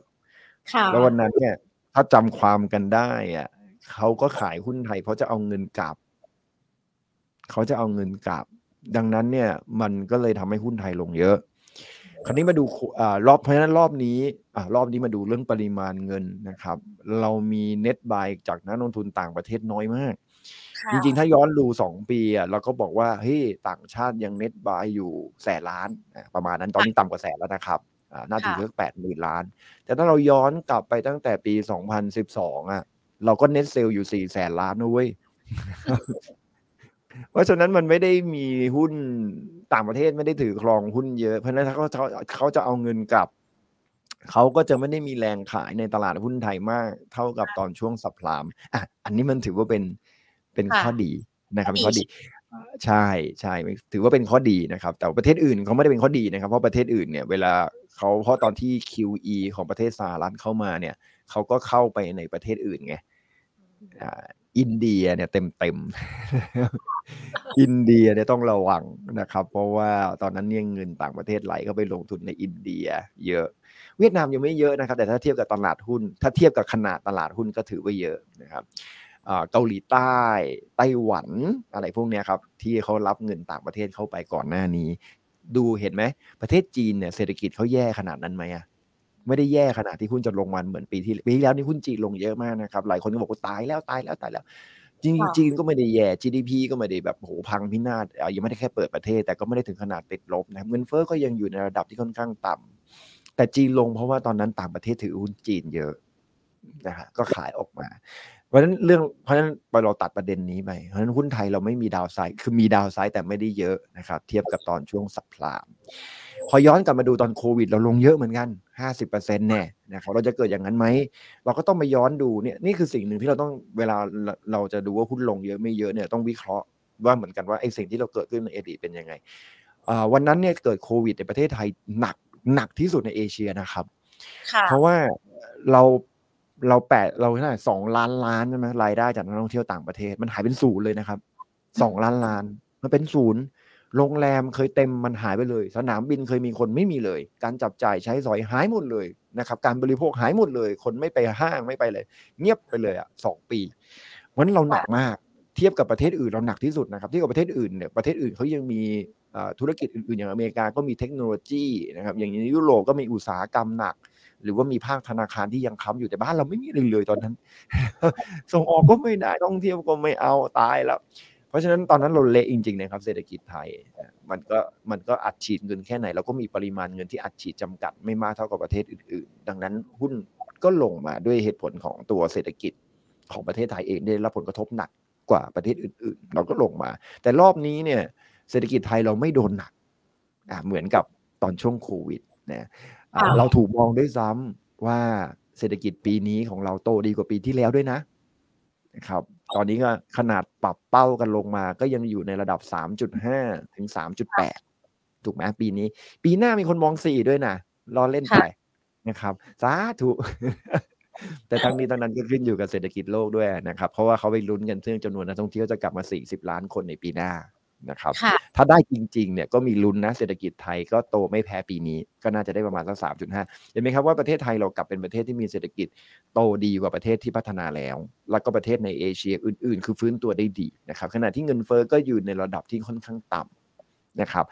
ค่ะแล้ววันนั้นเนี่ย ถ้าจำความกันได้อะเขาก็ขายหุ้นไทยเพราะจะเอาเงินกลับเขาจะเอาเงินกลับ ดังนั้นเนี่ยมันก็เลยทำให้หุ้นไทยลงเยอะ คราวนี้มาดูอ่ารอบเพราะฉะนั้นรอบนี้อ่ารอบนี้มาดูเรื่องปริมาณเงินนะครับ เรามีเน็ตบายจากนักลงทุนต่างประเทศน้อยมากค่ะจริงๆ ถ้าย้อนดูสองปีอะเราก็บอกว่าเฮ้ยต่างชาติยังเน็ตบายอยู่แสนล้านอะประมาณนั้นตอนนี้ต่ำกว่าแสนแล้วนะครับอ่าน่าจะค่ะเลือกแปดหมื่นล้าน แต่ถ้าเราย้อนกลับไปตั้งแต่ปี2012อะเราก็เน็ตเซลอยู่สี่แสนล้านนะเว้ย เพราะฉะนั้นมันไม่ได้มีหุ้นต่างประเทศไม่ได้ถือครองหุ้นเยอะ เพราะฉะนั้นถ้าเขาเขาเขาจะเอาเงินกลับ เขาก็จะไม่ได้มีแรงขายในตลาดหุ้นไทยมากเท่ากับตอนช่วงสับพลามอะอันนี้มันถือว่าเป็นเป็นค่ะข้อดีนะครับเป็นข้ข้ออดีดีใช่ใช่ถือว่าเป็นข้อดีนะครับ แต่ว่าประเทศอื่นเขาไม่ได้เป็นข้อดีนะครับ เพราะประเทศอื่นเนี่ยเวลาเขาเพราะตอนที่ QE ของประเทศสหรัฐเข้ามาเนี่ยเขาก็เข้าไปในประเทศอื่นไง อินเดียเนี่ยเต็มเต็มอินเดียเนี่ยต้องระวังนะครับ เพราะว่าตอนนั้นเนี่ยเงินต่างประเทศไหลเข้าไปลงทุนในอินเดีย เยอะ เวียดนามยังไม่เยอะนะครับ แต่ถ้าเทียบกับตลาดหุ้น ถ้าเทียบกับขนาดตลาดหุ้นก็ถือว่าเยอะนะครับเกาหลีใต้ไต้หวันอะไรพวกนี้ครับ ที่เขารับเงินต่างประเทศเข้าไปก่อนหน้านี้ ดูเห็นไหมประเทศจีนเนี่ยเศรษฐกิจเขาแย่ขนาดนั้นไหมอะ ไม่ได้แย่ขนาดที่หุ้นจะลงมาเหมือนปีที่ปีที่แล้วนี่หุ้นจีนลงเยอะมากนะครับ หลายคนก็บอกว่าตายแล้วตายแล้วตายแล้วจริงๆจีนก็ไม่ได้แย่ GDP ก็ไม่ได้แบบโหพังพินาศยังไม่ได้แค่เปิดประเทศ แต่ก็ไม่ได้ถึงขนาดติดลบนะเงินเฟ้อก็ยังอยู่ในระดับที่ค่อนข้างต่ำแต่จีนลงเพราะว่าตอนนั้นต่างประเทศถือหุ้นจีนเยอะนะฮะก็ขายออกมาเพราะฉะนั้นเรื่องเพราะฉะนั้นเราตัดประเด็นนี้ไปเพราะฉะนั้นหุ้นไทยเราไม่มีดาวไซด์คือมีดาวไซด์แต่ไม่ได้เยอะนะครับ เทียบกับตอนช่วงสัปพลาม พอย้อนกลับมาดูตอนโควิด เราลงเยอะเหมือนกัน 50%แน่นะครับเราจะเกิดอย่างนั้นไหม เราก็ต้องไปย้อนดูเนี่ยนี่คือสิ่งหนึ่งที่เราต้องเวลาเราเราจะดูว่าหุ้นลงเยอะไม่เยอะเนี่ยต้องวิเคราะห์ว่าเหมือนกันว่าไอ้สิ่งที่เราเกิดขึ้นในอดีตเป็นยังไงอ่าวันนั้นเนี่ยเกิดโควิดในประเทศไทยหนักหนักที่สุดในเอเชียนะครับค่ะเพราะว่าเราเราแปดเราเท่าไหร่สองล้านล้านใช่ไหมรายได้จากนักท่องเที่ยวต่างประเทศ มันหายเป็นศูนย์เลยนะครับสองล้านล้าน มันเป็นศูนย์ โรงแรมเคยเต็มมันหายไปเลย สนามบินเคยมีคนไม่มีเลย การจับจ่ายใช้สอยหายหมดเลยนะครับ การบริโภคหายหมดเลย คนไม่ไปห้างไม่ไปเลย เงียบไปเลยอะสองปีวันนั้นเราหนักมากเทียบกับประเทศอื่นเราหนักที่สุดนะครับเทียบกับประเทศอื่นเนี่ยประเทศอื่นเขายังมีธุรกิจอื่นๆ อย่างอเมริกาก็มีเทคโนโลยีนะครับอย่างยุโรปก็มีอุตสาหกรรมหนัก หรือว่ามีภาคธนาคารที่ยังค้ำอยู่แต่บ้านเราไม่มีเลยเลยตอนนั้น ส่งออกก็ไม่ได้ท่องเที่ยวก็ไม่เอาตายแล้ว ราะฉะนั้นตอนนั้นเราเละจริงๆนะครับเศรษฐกิจไทย มันก็มันก็อัดฉีดเงินแค่ไหนเราก็มีปริมาณเงินที่อัดฉีดจำกัดไม่มากเท่ากับประเทศอื่นๆ ดังนั้นหุ้นก็ลงมาด้วยเหตุผลของตัวเศรษฐกิจของประเทศไทยเองได้รับผลกระทบหนักกว่าประเทศอื่นๆ เราก็ลงมา แต่รอบนี้เนี่ยเศรษฐกิจไทยเราไม่โดนหนักอ่าเหมือนกับตอนช่วงโควิดนะอ่าค่ะเราถูกมองด้วยซ้ำว่าเศรษฐกิจปีนี้ของเราโตดีกว่าปีที่แล้วด้วยนะนะครับตอนนี้ก็ขนาดปรับเป้ากันลงมา ก็ยังอยู่ในระดับ 3.5 ถึง 3.8 ถูกไหมปีนี้ ปีหน้ามีคนมอง4ด้วยนะรอเล่นไปนะครับสาธุแต่ทั้งนี้ทั้งนั้นก็ขึ้นอยู่กับเศรษฐกิจโลกด้วยนะครับ เพราะว่าเขาไปลุ้นกันเรื่องจำนวนนักท่องเที่ยวจะกลับมา 40 ล้านคนในปีหน้า นะครับค่ะถ้าได้จริงๆเนี่ยก็มีลุ้นนะเศรษฐกิจไทยก็โตไม่แพ้ปีนี้ ก็น่าจะได้ประมาณสักสามจุดห้าเห็นไหมครับว่าประเทศไทยเรากลับเป็นประเทศที่มีเศรษฐกิจโตดีกว่าประเทศที่พัฒนาแล้ว แล้วก็ประเทศในเอเชียอื่น ๆ คือฟื้นตัวได้ดีนะครับขณะที่เงินเฟ้อก็อยู่ในระดับที่ค่อนข้างต่ำ นะครับ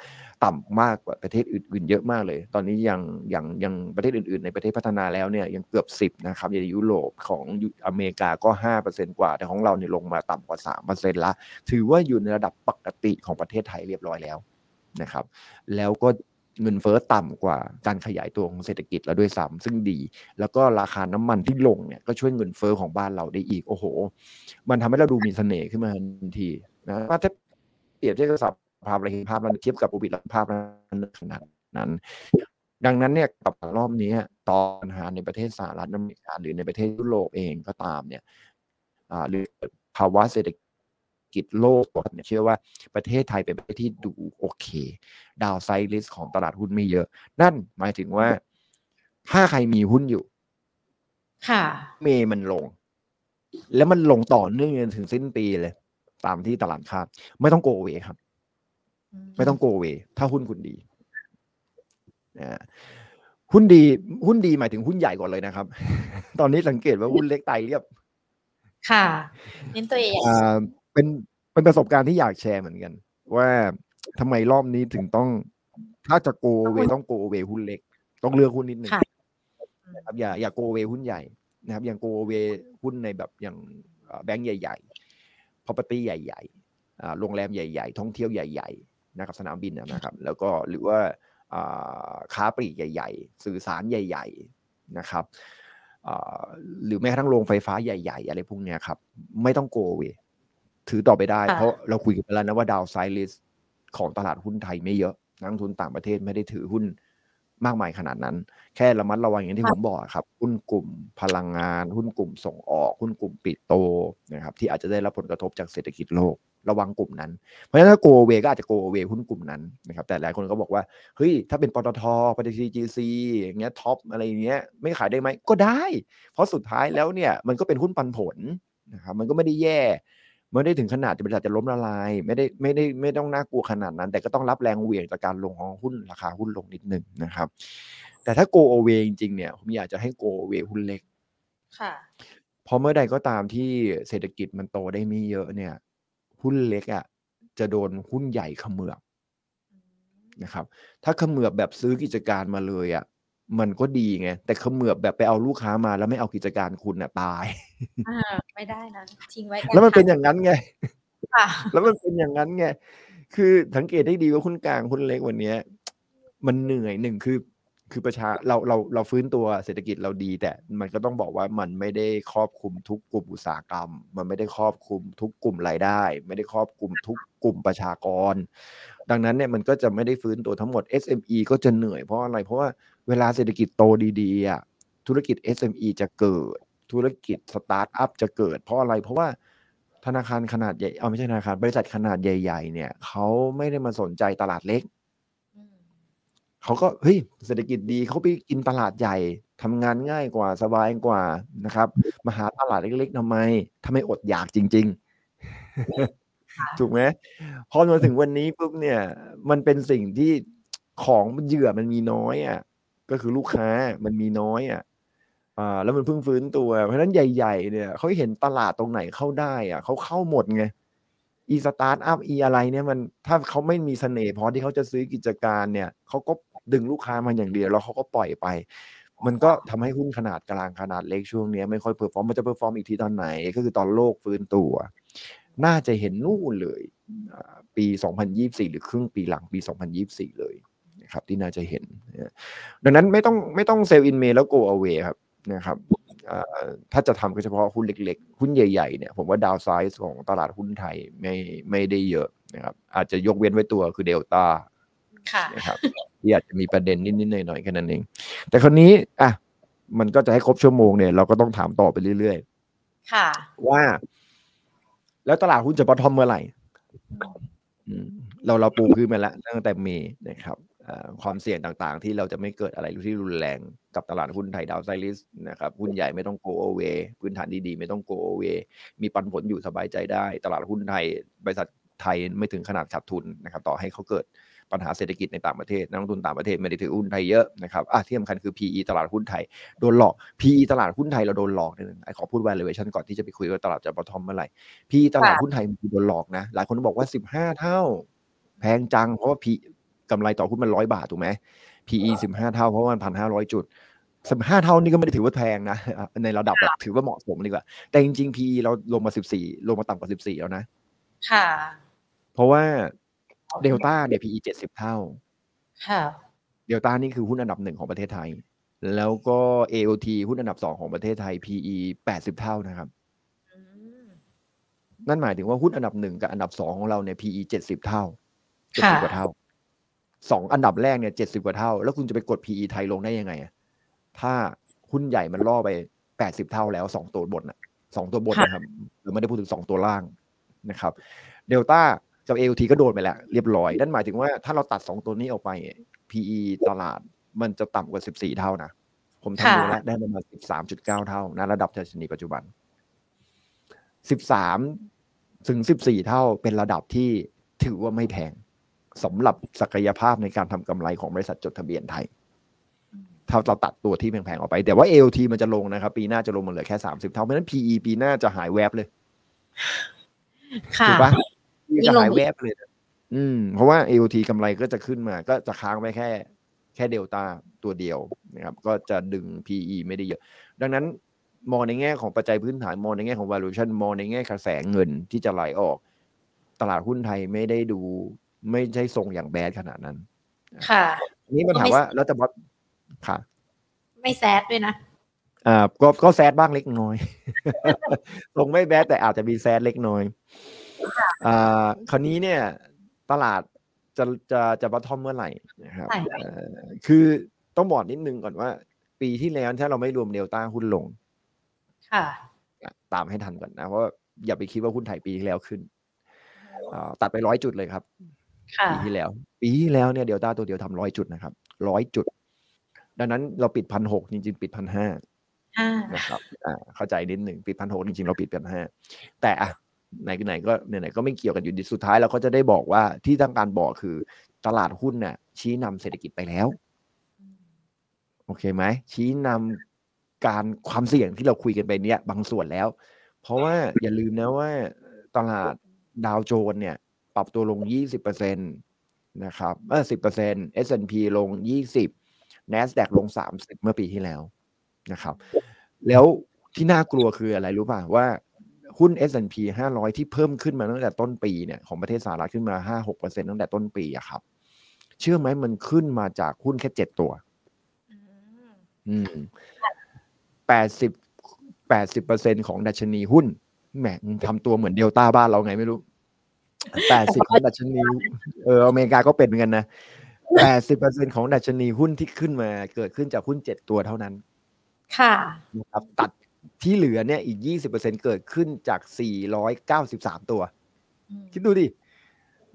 ต่ำมากกว่าประเทศอื่นๆ เยอะมากเลย ตอนนี้ยังยังยังประเทศอื่นๆ ในประเทศพัฒนาแล้วเนี่ยยังเกือบสิบนะครับอย่างยุโรปของอเมริกาก็ห้าเปอร์เซ็นกว่า แต่ของเราเนี่ยลงมาต่ำกว่าสามเปอร์เซ็นละ ถือว่าอยู่ในระดับปกติของประเทศไทยเรียบร้อยแล้วนะครับ แล้วก็เงินเฟ้อต่ำกว่าการขยายตัวของเศรษฐกิจแล้วด้วยซ้ำซึ่งดี แล้วก็ราคาน้ำมันที่ลงเนี่ยก็ช่วยเงินเฟ้อของบ้านเราได้อีกโอ้โห มันทำให้เราดูมีเสน่ห์ขึ้นมาทันทีนะถ้าเปรียบเทียบกับส ภาพอะไรเห็นภาพมันเทียบกับโควิดแล้วภาพมันขนาดนั้น ดังนั้นเนี่ยกับรอบนี้ตอนปัญหาในประเทศสหรัฐอเมริกาหรือในประเทศยุโรปเองก็ตามเนี่ยหรือภาวะเศรษฐกิจโลกเนี่ยเชื่อว่าประเทศไทยเป็นประเทศที่ดูโอเค ดาวไซริสของตลาดหุ้นไม่เยอะ นั่นหมายถึงว่า ถ้าใครมีหุ้นอยู่ ค่ะเมย์มันลง แล้วมันลงต่อเนื่องจนถึงสิ้นปีเลย ตามที่ตลาดคาด ไม่ต้องโกเวครับ ไม่ต้องโกเว ถ้าหุ้นคุณดีนะหุ้นดีหุ้นดีหมายถึงหุ้นใหญ่ก่อนเลยนะครับ ตอนนี้สังเกตว่าหุ้นเล็กไตเรียบ ค่ะเน้นตัวเองอ่าเป็นเป็นประสบการณ์ที่อยากแชร์เหมือนกัน ว่าทำไมรอบนี้ถึงต้อง ถ้าจะโกเวต้องโกเวหุ้นเล็ก ต้องเลือกหุ้นนิดหนึ่งค่ะนะครับอย่าอย่าโกเวหุ้นใหญ่นะครับ อย่างโกเวหุ้นในแบบอย่างเอ่อแบงก์ใหญ่ ๆ property ใหญ่ๆอ่าโรงแรมใหญ่ ๆ ท่องเที่ยวใหญ่ ๆ นะครับสนามบินนะครับ แล้วก็หรือว่าอ่าค้าปลีกใหญ่ ๆ สื่อสารใหญ่ ๆนะครับอ่าหรือแม้กระทั่งโรงไฟฟ้าใหญ่ ๆ อะไรพวกเนี้ยครับ ไม่ต้องโกเวถือต่อไปได้ค่ะเพราะเราคุยกันไปแล้วนะว่าดาวไซริสของตลาดหุ้นไทยไม่เยอะนักลงทุนต่างประเทศไม่ได้ถือหุ้นมากมายขนาดนั้น แค่ระมัดระวังอย่างที่ผมบอกอะครับ หุ้นกลุ่มพลังงาน หุ้นกลุ่มส่งออก หุ้นกลุ่มปิโตรนะครับ ที่อาจจะได้รับผลกระทบจากเศรษฐกิจโลก ระวังกลุ่มนั้น เพราะฉะนั้นถ้าโกเวก็อาจจะโกเวหุ้นกลุ่มนั้นนะครับแต่หลายคนก็บอกว่าเฮ้ยถ้าเป็นปตทปตทจีซีอย่างเงี้ยท็อปอะไรอย่างเงี้ยไม่ขายได้ไหมก็ได้ เพราะสุดท้ายแล้วเนี่ยมันก็เป็นหุ้นปันผลนะครับมันก็ไม่ได้แย่ไม่ได้ถึงขนาดจะบริษัทจะล้มละลาย ไม่ได้ไม่ได้ไม่ต้องน่ากลัวขนาดนั้น แต่ก็ต้องรับแรงเหวี่ยงจากการลงของหุ้นราคาหุ้นลงนิดนึงนะครับ แต่ถ้าโกโอเวจริงๆเนี่ยผมอยากจะให้โกเวหุ้นเล็กค่ะเพราะเมื่อใดก็ตามที่เศรษฐกิจมันโตได้ไม่เยอะเนี่ย หุ้นเล็กอะจะโดนหุ้นใหญ่เขมือบนะครับ ถ้าเขมือบแบบซื้อกิจการมาเลยอะมันก็ดีไง แต่เขมือบแบบไปเอาลูกค้ามาแล้วไม่เอากิจการคุณอะตายอ่าไม่ได้นะทิ้งไว้แล้วมันเป็นอย่างนั้นไงค่ะแล้วมันเป็นอย่างนั้นไงคือสังเกตได้ดีว่าหุ้นกลางหุ้นเล็กวันเนี้ย มันเหนื่อยหนึ่งคือ คือประชาเราเราเราฟื้นตัวเศรษฐกิจเราดี แต่มันก็ต้องบอกว่ามันไม่ได้ครอบคลุมทุกกลุ่มอุตสาหกรรม มันไม่ได้ครอบคลุมทุกกลุ่มรายได้ ไม่ได้ครอบคลุมทุกกลุ่มประชากร ดังนั้นเนี่ยมันก็จะไม่ได้ฟื้นตัวทั้งหมด SME ก็จะเหนื่อยเพราะอะไร เพราะว่าเวลาเศรษฐกิจโตดีๆอะธุรกิจ SME จะเกิด ธุรกิจสตาร์ทอัพจะเกิด เพราะอะไรเพราะว่าธนาคารขนาดใหญ่เอาไม่ใช่ธนาคารบริษัทขนาดใหญ่ ๆ เนี่ยเขาไม่ได้มาสนใจตลาดเล็ก เขาก็เฮ้ยเศรษฐกิจดีเขาไปกินตลาดใหญ่ทำงานง่ายกว่าสบายกว่านะครับมาหาตลาดเล็กๆทำไมถ้าไม่อดอยากจริง ๆ ถูกไหมพอมาถึงวันนี้ปุ๊บเนี่ย มันเป็นสิ่งที่ของเหยื่อมันมีน้อยอะ ก็คือลูกค้ามันมีน้อยอะอ่าแล้วมันเพิ่งฟื้นตัว เพราะฉะนั้นใหญ่ ๆ เนี่ยเขาเห็นตลาดตรงไหนเข้าได้อะเขาเข้าหมดไงอีสตาร์ทอัพอีอะไรเนี่ยมันถ้าเขาไม่มีเสน่ห์พอที่เขาจะซื้อกิจการเนี่ยเขาก็ ดึงลูกค้ามาอย่างเดียวแล้วเขาก็ปล่อยไป มันก็ทำให้หุ้นขนาดกลางขนาดเล็กช่วงนี้ไม่ค่อย perform มันจะ perform อีกทีตอนไหน ก็คือตอนโลกฟื้นตัว น่าจะเห็นนู่นเลยอ่าปี 2024 หรือครึ่งปีหลังปี 2024 เลยนะครับที่น่าจะเห็น ดังนั้นไม่ต้องไม่ต้อง Sell in May แล้ว go away ครับนะครับถ้าจะทำก็เฉพาะหุ้นเล็กๆ หุ้นใหญ่ๆเนี่ยผมว่า downside ของตลาดหุ้นไทยไม่ไม่ได้เยอะนะครับอาจจะยกเว้นไว้ตัวคือเดลต้า นะครับที่อาจจะมีประเด็นนิดๆหน่อยๆแค่นั้นเอง แต่คราวนี้อะมันก็จะให้ครบชั่วโมงเนี่ยเราก็ต้องถามต่อไปเรื่อยค่ะๆว่า แล้วตลาดหุ้นจะบอททอมเมื่อไหร่อืมเราเราปูพื้นมาแล้วตั้งแต่เมย์นะครับอ่าความเสี่ยงต่างๆ ที่เราจะไม่เกิดอะไรที่รุนแรงกับตลาดหุ้นไทยดาวไซริสนะครับหุ้นใหญ่ไม่ต้องโกโอเวพื้นฐานดีๆ ไม่ต้องโกโอเวมีปันผลอยู่สบายใจได้ ตลาดหุ้นไทย บริษัทไทยไม่ถึงขนาดขาดทุนนะครับ ต่อให้เขาเกิด ปัญหาเศรษฐกิจในต่างประเทศนักลงทุนต่างประเทศไม่ได้ถือหุ้นไทยเยอะนะครับอะที่สำคัญคือ PE ตลาดหุ้นไทยโดนหลอก PE ตลาดหุ้นไทยเราโดนหลอกนิดนึงไอ้ขอพูด valuation ก่อนที่จะไปคุยว่าตลาดจะบอททอมเมื่อไหร่ PE ตลาดหุ้นไทยมันโดนหลอกนะหลายคนบอกว่า 15 เท่า แพงจังเพราะว่า P กำไรต่อหุ้นมันร้อยบาทถูกไหม PE 15เท่าเพราะว่ามันพันห้าร้อยจุดสิบห้าเท่านี่ก็ไม่ได้ถือว่าแพงนะอะในระดับแบบถือว่าเหมาะสมดีกว่า แต่จริงๆ PE เราลงมา14ลงมาต่ำกว่า14แล้วนะ ค่ะ เพราะว่า เดลต้าเนี่ย PE 70เท่า ค่ะ เดลต้านี่คือหุ้นอันดับหนึ่งของประเทศไทย แล้วก็ AOT หุ้นอันดับสองของประเทศไทย PE 80เท่านะครับอืมนั่นหมายถึงว่าหุ้นอันดับหนึ่งกับอันดับสองของเราเนี่ย PE 70เท่าค่ะ70กว่าเท่าสองอันดับแรกเนี่ย70กว่าเท่า แล้วคุณจะไปกด PE ไทยลงได้ยังไงอะถ้าหุ้นใหญ่มันล่อไป80เท่าแล้วสองตัวบนอะสองตัวบนนะครับเราไม่ได้พูดถึงสองตัวล่างนะครับ เดลต้า กับ AOT ก็โดนไปแล้วเรียบร้อย นั่นหมายถึงว่าถ้าเราตัดสองตัวนี้ออกไป PE ตลาดมันจะต่ำกว่า 14 เท่านะ ผมทำดูแล้วได้ประมาณ 13.9 เท่านะระดับดัชนีปัจจุบัน 13 ถึง 14 เท่าเป็นระดับที่ถือว่าไม่แพงสำหรับศักยภาพในการทำกำไรของบริษัทจดทะเบียนไทย ถ้าเราตัดตัวที่แพงๆออกไป แต่ว่า AOT มันจะลงนะครับ ปีหน้าจะลงมาเหลือแค่ 30 เท่าเพราะฉะนั้น PE ปีหน้าจะหายแวบเลยค่ะถูกปะ ยิ่จะงลงหายแวบเลยนะอืม เพราะว่า AOT กำไรก็จะขึ้นมา ก็จะค้างไว้แค่ แค่เดลต้าตัวเดียวนะครับ ก็จะดึง PE ไม่ได้เยอะ ดังนั้นมองในแง่ของปัจจัยพื้นฐานมองในแง่ของ valuation มองในแง่กระแสเงินที่จะไหลออก ตลาดหุ้นไทยไม่ได้ดู ไม่ใช่ทรงอย่างแบดขนาดนั้น ค่ะทีนี้มันถามว่าแล้วจะบอสค่ะ ไม่แซดด้วยนะอ่าก็ก็แซดบ้างเล็กน้อยตรงไม่แบดแต่อาจจะมีแซดเล็กน้อย อ่าคราวนี้เนี่ยตลาดจะจะจะบอททอมเมื่อไหร่นะครับใช่เอ่อคือต้องบอกนิดนึงก่อนว่า ปีที่แล้วถ้าเราไม่รวมเดลต้าหุ้นลง ค่ะ ตามให้ทันก่อนนะเพราะว่าอย่าไปคิดว่าหุ้นไทยปีที่แล้วขึ้นอ่าตัดไปร้อยจุดเลยครับค่ะปีที่แล้ว ปีที่แล้วเนี่ยเดลต้าตัวเดียวทำร้อยจุดนะครับร้อยจุด ดังนั้นเราปิดพันหกจริงๆ ปิดพันห้าอ่านะครับอ่าเข้าใจนิดหนึ่งปิดพันหกจริงๆ เราปิดพันห้าแต่อะ ไหนๆไหนก็ไหนๆก็ไม่เกี่ยวกันอยู่ดีสุดท้ายเราก็จะได้บอกว่าที่ต้องการบอกคือตลาดหุ้นน่ะ ชี้นำเศรษฐกิจไปแล้ว โอเคไหมชี้นำการความเสี่ยงที่เราคุยกันไปเนี้ยบางส่วนแล้ว เพราะว่าอย่าลืมนะว่าตลาดดาวโจนส์เนี่ย ปรับตัวลง 20%นะครับเออ10% S&P ลง 20 NASDAQ ลง 30 เมื่อปีที่แล้วนะครับ แล้วที่น่ากลัวคืออะไรรู้ป่ะว่า หุ้น S&P 500 ที่เพิ่มขึ้นมาตั้งแต่ต้นปีเนี่ยของประเทศสหรัฐขึ้นมา 5-6%ตั้งแต่ต้นปีอะครับ เชื่อไหมมันขึ้นมาจากหุ้นแค่7ตัวอืมอืมแปดสิบแปดสิบเปอร์เซ็นของดัชนีหุ้นแหมมึงทำตัวเหมือนเดลต้าบ้านเราไงไม่รู้แปดสิบของดัชนีเอออเมริกาก็เป็นเหมือนกันนะแปดสิบเปอร์เซ็นของดัชนีหุ้นที่ขึ้นมา เกิดขึ้นจากหุ้นเจ็ดตัวเท่านั้น ค่ะนะครับตัด ที่เหลือเนี่ยอีกยี่สิบเปอร์เซ็นต์เกิดขึ้นจากสี่ร้อยเก้าสิบสามตัวอืมคิดดูดิ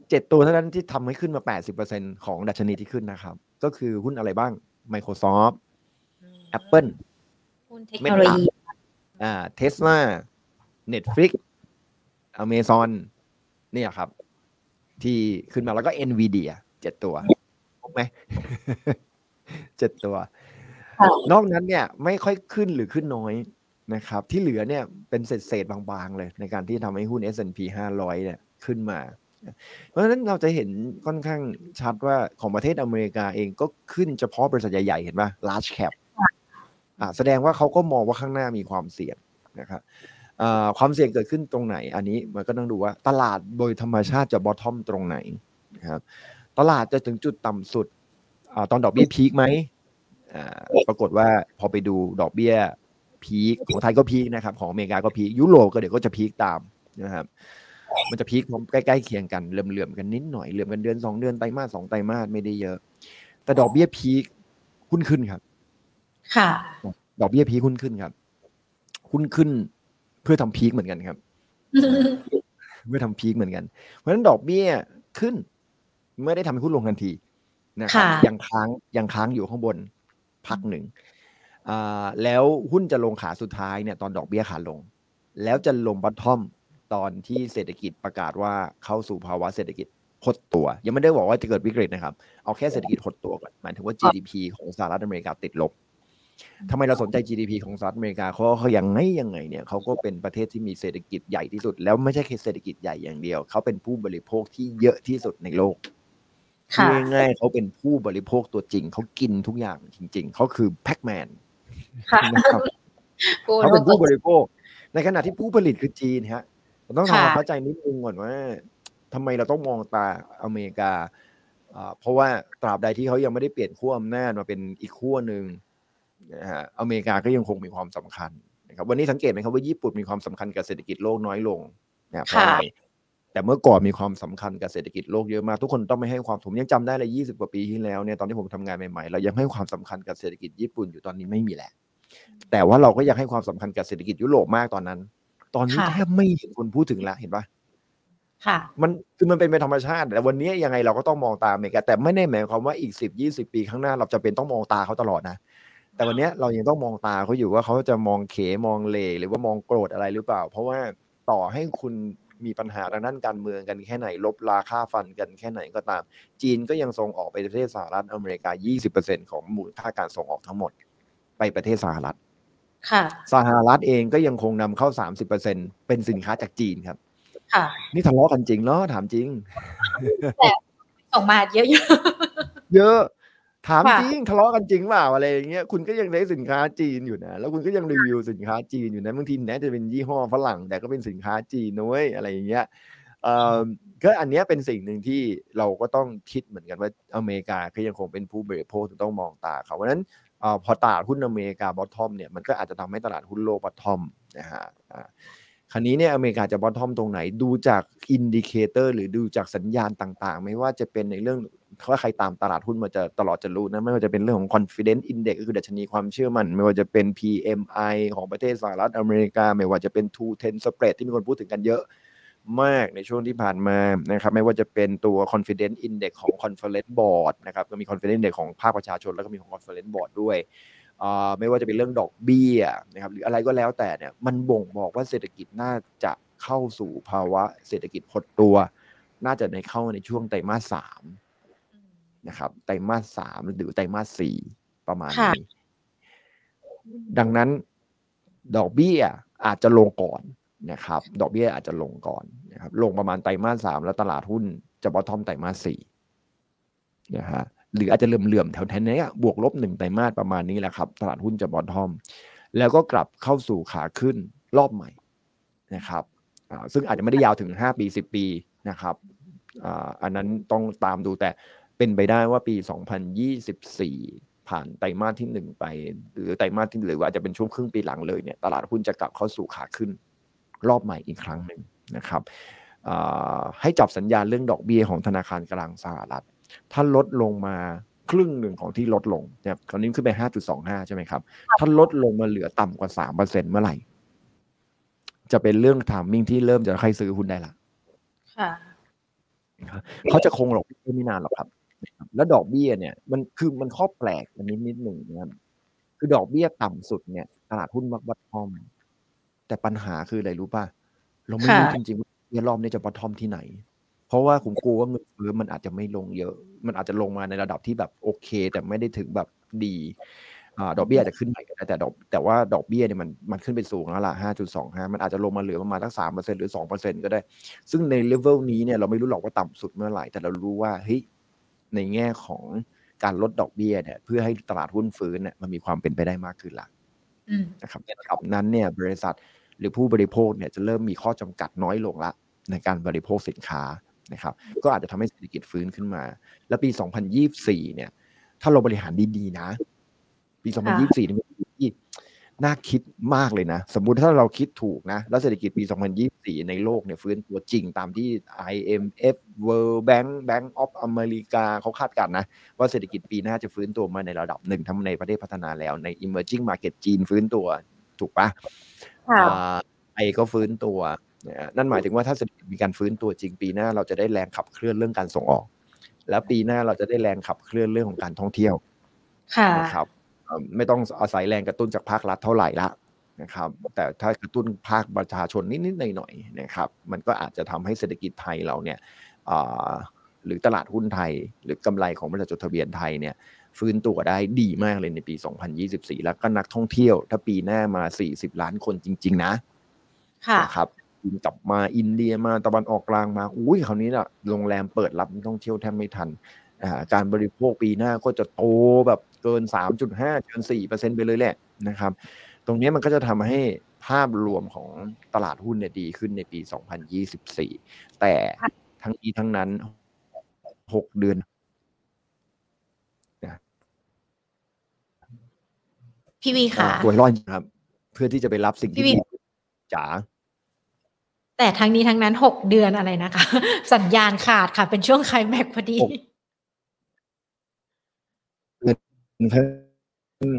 เจ็ดตัวเท่านั้นที่ทำให้ขึ้นมาแปดสิบเปอร์เซ็นต์ของดัชนีที่ขึ้นนะครับ ก็คือหุ้นอะไรบ้าง Microsoft Apple หุ้นเทคโนโลยีอ่า Tesla Netflix Amazon เนี่ยครับ ที่ขึ้นมาแล้วก็ NVIDIA เจ็ดตัวครบไหมเจ็ดตัวค่ะนอกนั้นเนี่ย ไม่ค่อยขึ้นหรือขึ้นน้อย นะครับที่เหลือเนี่ยเป็นเศษๆบางๆเลยในการที่ทำให้หุ้น S&P 500เนี่ยขึ้นมา เพราะฉะนั้นเราจะเห็นค่อนข้างชัดว่าของประเทศอเมริกาเองก็ขึ้นเฉพาะบริษัทใหญ่ๆ เห็นป่ะ large cap อ่าแสดงว่าเขาก็มองว่าข้างหน้ามีความเสี่ยงนะครับอ่าความเสี่ยงเกิดขึ้นตรงไหน อันนี้มันก็ต้องดูว่าตลาดโดยธรรมชาติจะบอททอมตรงไหนนะครับตลาดจะถึงจุดต่ำสุดอาตอนดอกเบี้ยพีคไหมอ่าปรากฏว่าพอไปดูดอกเบี้ย พีคของไทยก็พีคนะครับของอเมริกาก็พีคยุโรปก็เดี๋ยวก็จะพีคตามนะครับมันจะพีคพร้อมใกล้ๆเคียงกันเหลื่อมๆกันนิดหน่อยเหลื่อมกันเดือนสองเดือนไตรมาสสองไตรมาสไม่ได้เยอะ แต่ดอกเบี้ยพีคหุ้นขึ้นครับ ค่ะ ดอกเบี้ยพีคหุ้นขึ้นครับหุ้นขึ้นเพื่อทำพีคเหมือนกันครับเพื่อทำพีคเหมือนกัน เพราะฉะนั้นดอกเบี้ยขึ้นไม่ได้ทำให้หุ้นลงทันทีนะครับค่ะยังค้างยังค้างอยู่ข้างบนพักหนึ่งอ่า แล้วหุ้นจะลงขาสุดท้ายเนี่ยตอนดอกเบี้ยขาลง แล้วจะลงบัตทอมตอนที่เศรษฐกิจประกาศว่าเข้าสู่ภาวะเศรษฐกิจหดตัว ยังไม่ได้บอกว่าจะเกิดวิกฤตนะครับ เอาแค่เศรษฐกิจหดตัวก่อนหมายถึงว่า GDP ของสหรัฐอเมริกาติดลบทำไมเราสนใจ GDP ของสหรัฐอเมริกาเพราะว่าเขายังไงยังไงเนี่ยเขาก็เป็นประเทศที่มีเศรษฐกิจใหญ่ที่สุด แล้วไม่ใช่แค่เศรษฐกิจใหญ่อย่างเดียว เขาเป็นผู้บริโภคที่เยอะที่สุดในโลกค่ะง่ายๆเขาเป็นผู้บริโภคตัวจริง เขากินทุกอย่างจริง ๆ เขาคือแพ็กแมนค่ะนะครับกู เขาเป็นรู้ผู้บริโภค ในขณะที่ผู้ผลิตคือจีนฮะเราต้องทำความค่ะเข้าใจนิดนึงก่อนว่าทำไมเราต้องมองตาอเมริกาอ่าเพราะว่าตราบใดที่เขายังไม่ได้เปลี่ยนขั้วอำนาจมาเป็นอีกขั้วหนึ่งนะฮะอเมริกาก็ยังคงมีความสำคัญนะครับวันนี้สังเกตไหมครับว่าญี่ปุ่นมีความสำคัญกับเศรษฐกิจโลกน้อยลงนะเพราะอะไรแต่เมื่อก่อนมีความสำคัญกับเศรษฐกิจโลกเยอะมาก ทุกคนต้องไม่ให้ความผมยังจำได้เลยยี่สิบกว่าปีที่แล้วเนี่ยตอนที่ผมทำงานใหม่ๆเรายังให้ความสำคัญกับเศรษฐกิจญี่ปุ่นอยู่ตอนนี้ไม่มีแล้ว แต่ว่าเราก็ยังให้ความสำคัญกับเศรษฐกิจยุโรปมากตอนนั้น ตอนนี้ค่ะแทบไม่เห็นคนพูดถึงแล้วเห็นปะค่ะมันคือมันเป็นไปธรรมชาติ แต่วันนี้ยังไงเราก็ต้องมองตามอเมริกาแต่ไม่ได้หมายความว่าอีกสิบยี่สิบปีข้างหน้าเราจะเป็นต้องมองตาเขาตลอดนะ แต่วันนี้เรายังต้องมองตาเขาอยู่ว่าเขาจะมองเขมองเลหรือว่ามองโกรธอะไรหรือเปล่า เพราะว่าต่อให้คุณมีปัญหาทางด้านการเมืองกันแค่ไหน ลบราค่าฟันกันแค่ไหนก็ตาม จีนก็ยังส่งออกไปประเทศสหรัฐอเมริกา 20%ของมูลค่าการส่งออกทั้งหมด ไปประเทศสหรัฐค่ะสหรัฐเองก็ยังคงนำเข้า 30%เป็นสินค้าจากจีนครับค่ะนี่ทะเลาะกันจริงเนาะถามจริงส่งมาเยอะ เยอะ ถามค่ะจริงทะเลาะกันจริงเปล่าอะไรอย่างเงี้ยคุณก็ยังได้สินค้าจีนอยู่นะแล้วคุณก็ยังรีวิวสินค้าจีนอยู่นะบางทีแม้จะเป็นยี่ห้อฝรั่ง แต่ก็เป็นสินค้าจีนนะเว้ยอะไรอย่างเงี้ยเอ่อก็อันเนี้ยเป็นสิ่งหนึ่งที่เราก็ต้องคิดเหมือนกันว่าอเมริกาก็ยังคงเป็นผู้บริโภคที่ต้องมองตาเขาเพราะฉะนั้นเอ่อ พอตลาดหุ้นอเมริกา bottom เนี่ยมันก็อาจจะทำให้ตลาดหุ้นโลก bottom นะฮะอ่าคราวนี้เนี่ยอเมริกาจะ bottom ตรงไหนดูจาก indicator หรือดูจากสัญญาณต่างๆ ไม่ว่าจะเป็นในเรื่องถ้าใครตามตลาดหุ้นมาจะตลอดจะรู้นะไม่ว่าจะเป็นเรื่องของ confidence index ก็คือดัชนีความเชื่อมั่น ไม่ว่าจะเป็น PMI ของประเทศสหรัฐอเมริกา ไม่ว่าจะเป็น two ten spread ที่มีคนพูดถึงกันเยอะ มากในช่วงที่ผ่านมานะครับไม่ว่าจะเป็นตัว confidence index ของ conference board นะครับก็มี confidence index ของภาคประชาชน แล้วก็มีของ conference board ด้วยอ่าไม่ว่าจะเป็นเรื่องดอกเบี้ยนะครับหรืออะไรก็แล้วแต่เนี่ยมันบ่งบอกว่าเศรษฐกิจน่าจะเข้าสู่ภาวะเศรษฐกิจหดตัว น่าจะในเข้าในช่วงไตรมาสสามนะครับไตรมาสสามหรือไตรมาสสี่ประมาณค่ะนี้ดังนั้น ดอกเบี้ยอาจจะลงก่อน นะครับดอกเบี้ยอาจจะลงก่อนนะครับลงประมาณไตรมาสสามแล้วตลาดหุ้นจะบอททอมไตรมาสสี่นะฮะหรืออาจจะเหลื่อมๆแถวๆนี้บวกลบหนึ่งไตรมาสประมาณนี้แหละครับตลาดหุ้นจะบอททอม แล้วก็กลับเข้าสู่ขาขึ้นรอบใหม่นะครับซึ่งอาจจะไม่ได้ยาวถึง 5 ปี 10 ปีนะครับอันนั้นต้องตามดูแต่เป็นไปได้ว่าปี 2024 ผ่านไตรมาสที่ 1 ไป หรือไตรมาสที่หรือว่าอาจจะเป็นช่วงครึ่งปีหลังเลยเนี่ยตลาดหุ้นจะกลับเข้าสู่ขาขึ้น รอบใหม่อีกครั้งหนึ่งนะครับอ่าให้จับสัญญาณเรื่องดอกเบี้ยของธนาคารกลางสหรัฐ ถ้าลดลงมาครึ่งหนึ่งของที่ลดลงนะครับคราวนี้ขึ้นไป 5.25 ใช่ไหมครับ ถ้าลดลงมาเหลือต่ำกว่า 3%เมื่อไหร่ จะเป็นเรื่องทามมิ่งที่เริ่มจะใครซื้อหุ้นได้ละค่ะเขาจะคงดอกเบี้ยไม่นานหรอกครับ แล้วดอกเบี้ยเนี่ย มันคือมันข้อแปลกอันนี้นิดหนึ่งนะครับคือดอกเบี้ยต่ำสุดเนี่ยตลาดหุ้นมักบัตทอม แต่ปัญหาคืออะไรรู้ป่ะ เราไม่รู้ค่ะจริงๆว่าเบี้ยรอบนี้จะบัตทอมที่ไหน เพราะว่าผมกลัวว่าเงินเฟ้อมันอาจจะไม่ลงเยอะ มันอาจจะลงมาในระดับที่แบบโอเค แต่ไม่ได้ถึงแบบดีอ่าดอกเบี้ยอาจจะขึ้นใหม่ก็ได้แต่ดอกแต่ว่าดอกเบี้ยเนี่ยมันมันขึ้นไปสูงแล้วล่ะ 5.25 มันอาจจะลงมาเหลือประมาณสัก3%หรือ 2%ก็ได้ ซึ่งในเลเวลนี้เนี่ยเราไม่รู้หรอกว่าต่ำสุดเมื่อไหร่ แต่เรารู้ว่าเฮ้ยในแง่ของการลดดอกเบี้ยเนี่ยเพื่อให้ตลาดหุ้นฟื้นเนี่ยมันมีความเป็นไปได้มากขึ้นละอืม นะครับในระดับนั้นเนี่ยบริษัทหรือผู้บริโภคเนี่ยจะเริ่มมีข้อจำกัดน้อยลงละในการบริโภคสินค้านะครับ ก็อาจจะทำให้เศรษฐกิจฟื้นขึ้นมา แล้วปี 2024 เนี่ย ถ้าเราบริหารดีๆนะ ปี 2024เนี่ยเป็ นปีที่น่าคิดมากเลยนะ สมมุติถ้าเราคิดถูกนะ แล้วเศรษฐกิจปี 2024 ในโลกเนี่ยฟื้นตัวจริงตามที่ IMF World Bank Bank of America เขาคาดการณ์นะ ว่าเศรษฐกิจปีหน้าจะฟื้นตัวมาในระดับหนึ่งทั้งในประเทศพัฒนาแล้วใน emerging market จีนฟื้นตัวถูกปะค่ะอ่าไทยก็ฟื้นตัวนะฮะนั่นหมายถึงว่าถ้าเศรษฐกิจมีการฟื้นตัวจริงปีหน้าเราจะได้แรงขับเคลื่อนเรื่องการส่งออก แล้วปีหน้าเราจะได้แรงขับเคลื่อนเรื่องของการท่องเที่ยวค่ะนะครับเอ่อ ไม่ต้องอาศัยแรงกระตุ้นจากภาครัฐเท่าไหร่ละนะครับ แต่ถ้ากระตุ้นภาคประชาชนนิดๆหน่อยๆนะครับ มันก็อาจจะทำให้เศรษฐกิจไทยเราเนี่ยอ่าหรือตลาดหุ้นไทย หรือกำไรของบริษัทจดทะเบียนไทยเนี่ยฟื้นตัวได้ดีมากเลยในปี 2024 แล้วก็นักท่องเที่ยว ถ้าปีหน้ามา 40 ล้านคนจริง ๆ นะค่ะนะครับบินกลับมาอินเดียมาตะวันออกกลางมาอุ้ยคราวนี้น่ะโรงแรมเปิดรับนักท่องเที่ยวแทบไม่ทันอ่าการบริโภคปีหน้าก็จะโตแบบเกิน 3.5 เกิน 4%ไปเลยแหละนะครับ ตรงนี้มันก็จะทำให้ภาพรวมของตลาดหุ้นเนี่ยดีขึ้นในปี 2024 แต่ทั้งนี้ทั้งนั้น 6 เดือนพี่วีอ่าค่ะตัวให้รอดจริงครับ เพื่อที่จะไปรับสิ่งที่พี่วิดีนจ๋าแต่ทั้งนี้ทั้งนั้นหกเดือนอะไรนะคะ สัญญาณขาดค่ะ เป็นช่วงไคลแม็กซ์พอดี หก เพิ่ง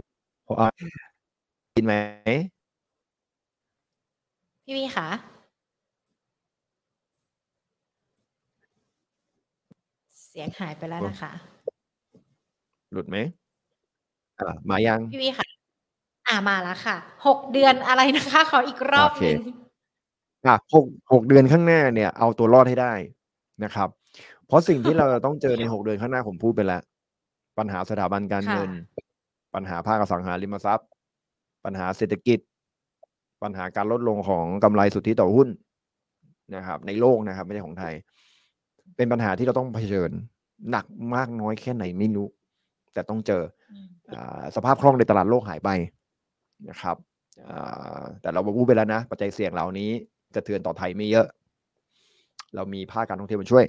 อ่ากินไหมพี่วีค่ะเสียงหายไปแล้วนะคะ หลุดไหมอ่ามายัง พี่วีค่ะ อ่ามาแล้วค่ะ หกเดือนอะไรนะคะ ขออีกรอบโอเคหนึ่งอะหกหกเดือนข้างหน้าเนี่ย เอาตัวรอดให้ได้นะครับ เพราะสิ่งที่เราจะต้องเจอในหกเดือนข้างหน้าผมพูดไปแล้ว ปัญหาสถาบันการเงิน ปัญหาภาคอสังหาริมทรัพย์ ปัญหาเศรษฐกิจ ปัญหาการลดลงของกำไรสุทธิต่อหุ้นนะครับ ในโลกนะครับ ไม่ใช่ของไทย เป็นปัญหาที่เราต้องเผชิญ หนักมากน้อยแค่ไหนไม่รู้ แต่ต้องเจออืมอ่าสภาพคล่องในตลาดโลกหายไปนะครับอ่าแต่เราพูดไปแล้วนะ ปัจจัยเสี่ยงเหล่านี้กระเทือนต่อไทยไม่เยอะ เรามีภาคการท่องเที่ยวมาช่วย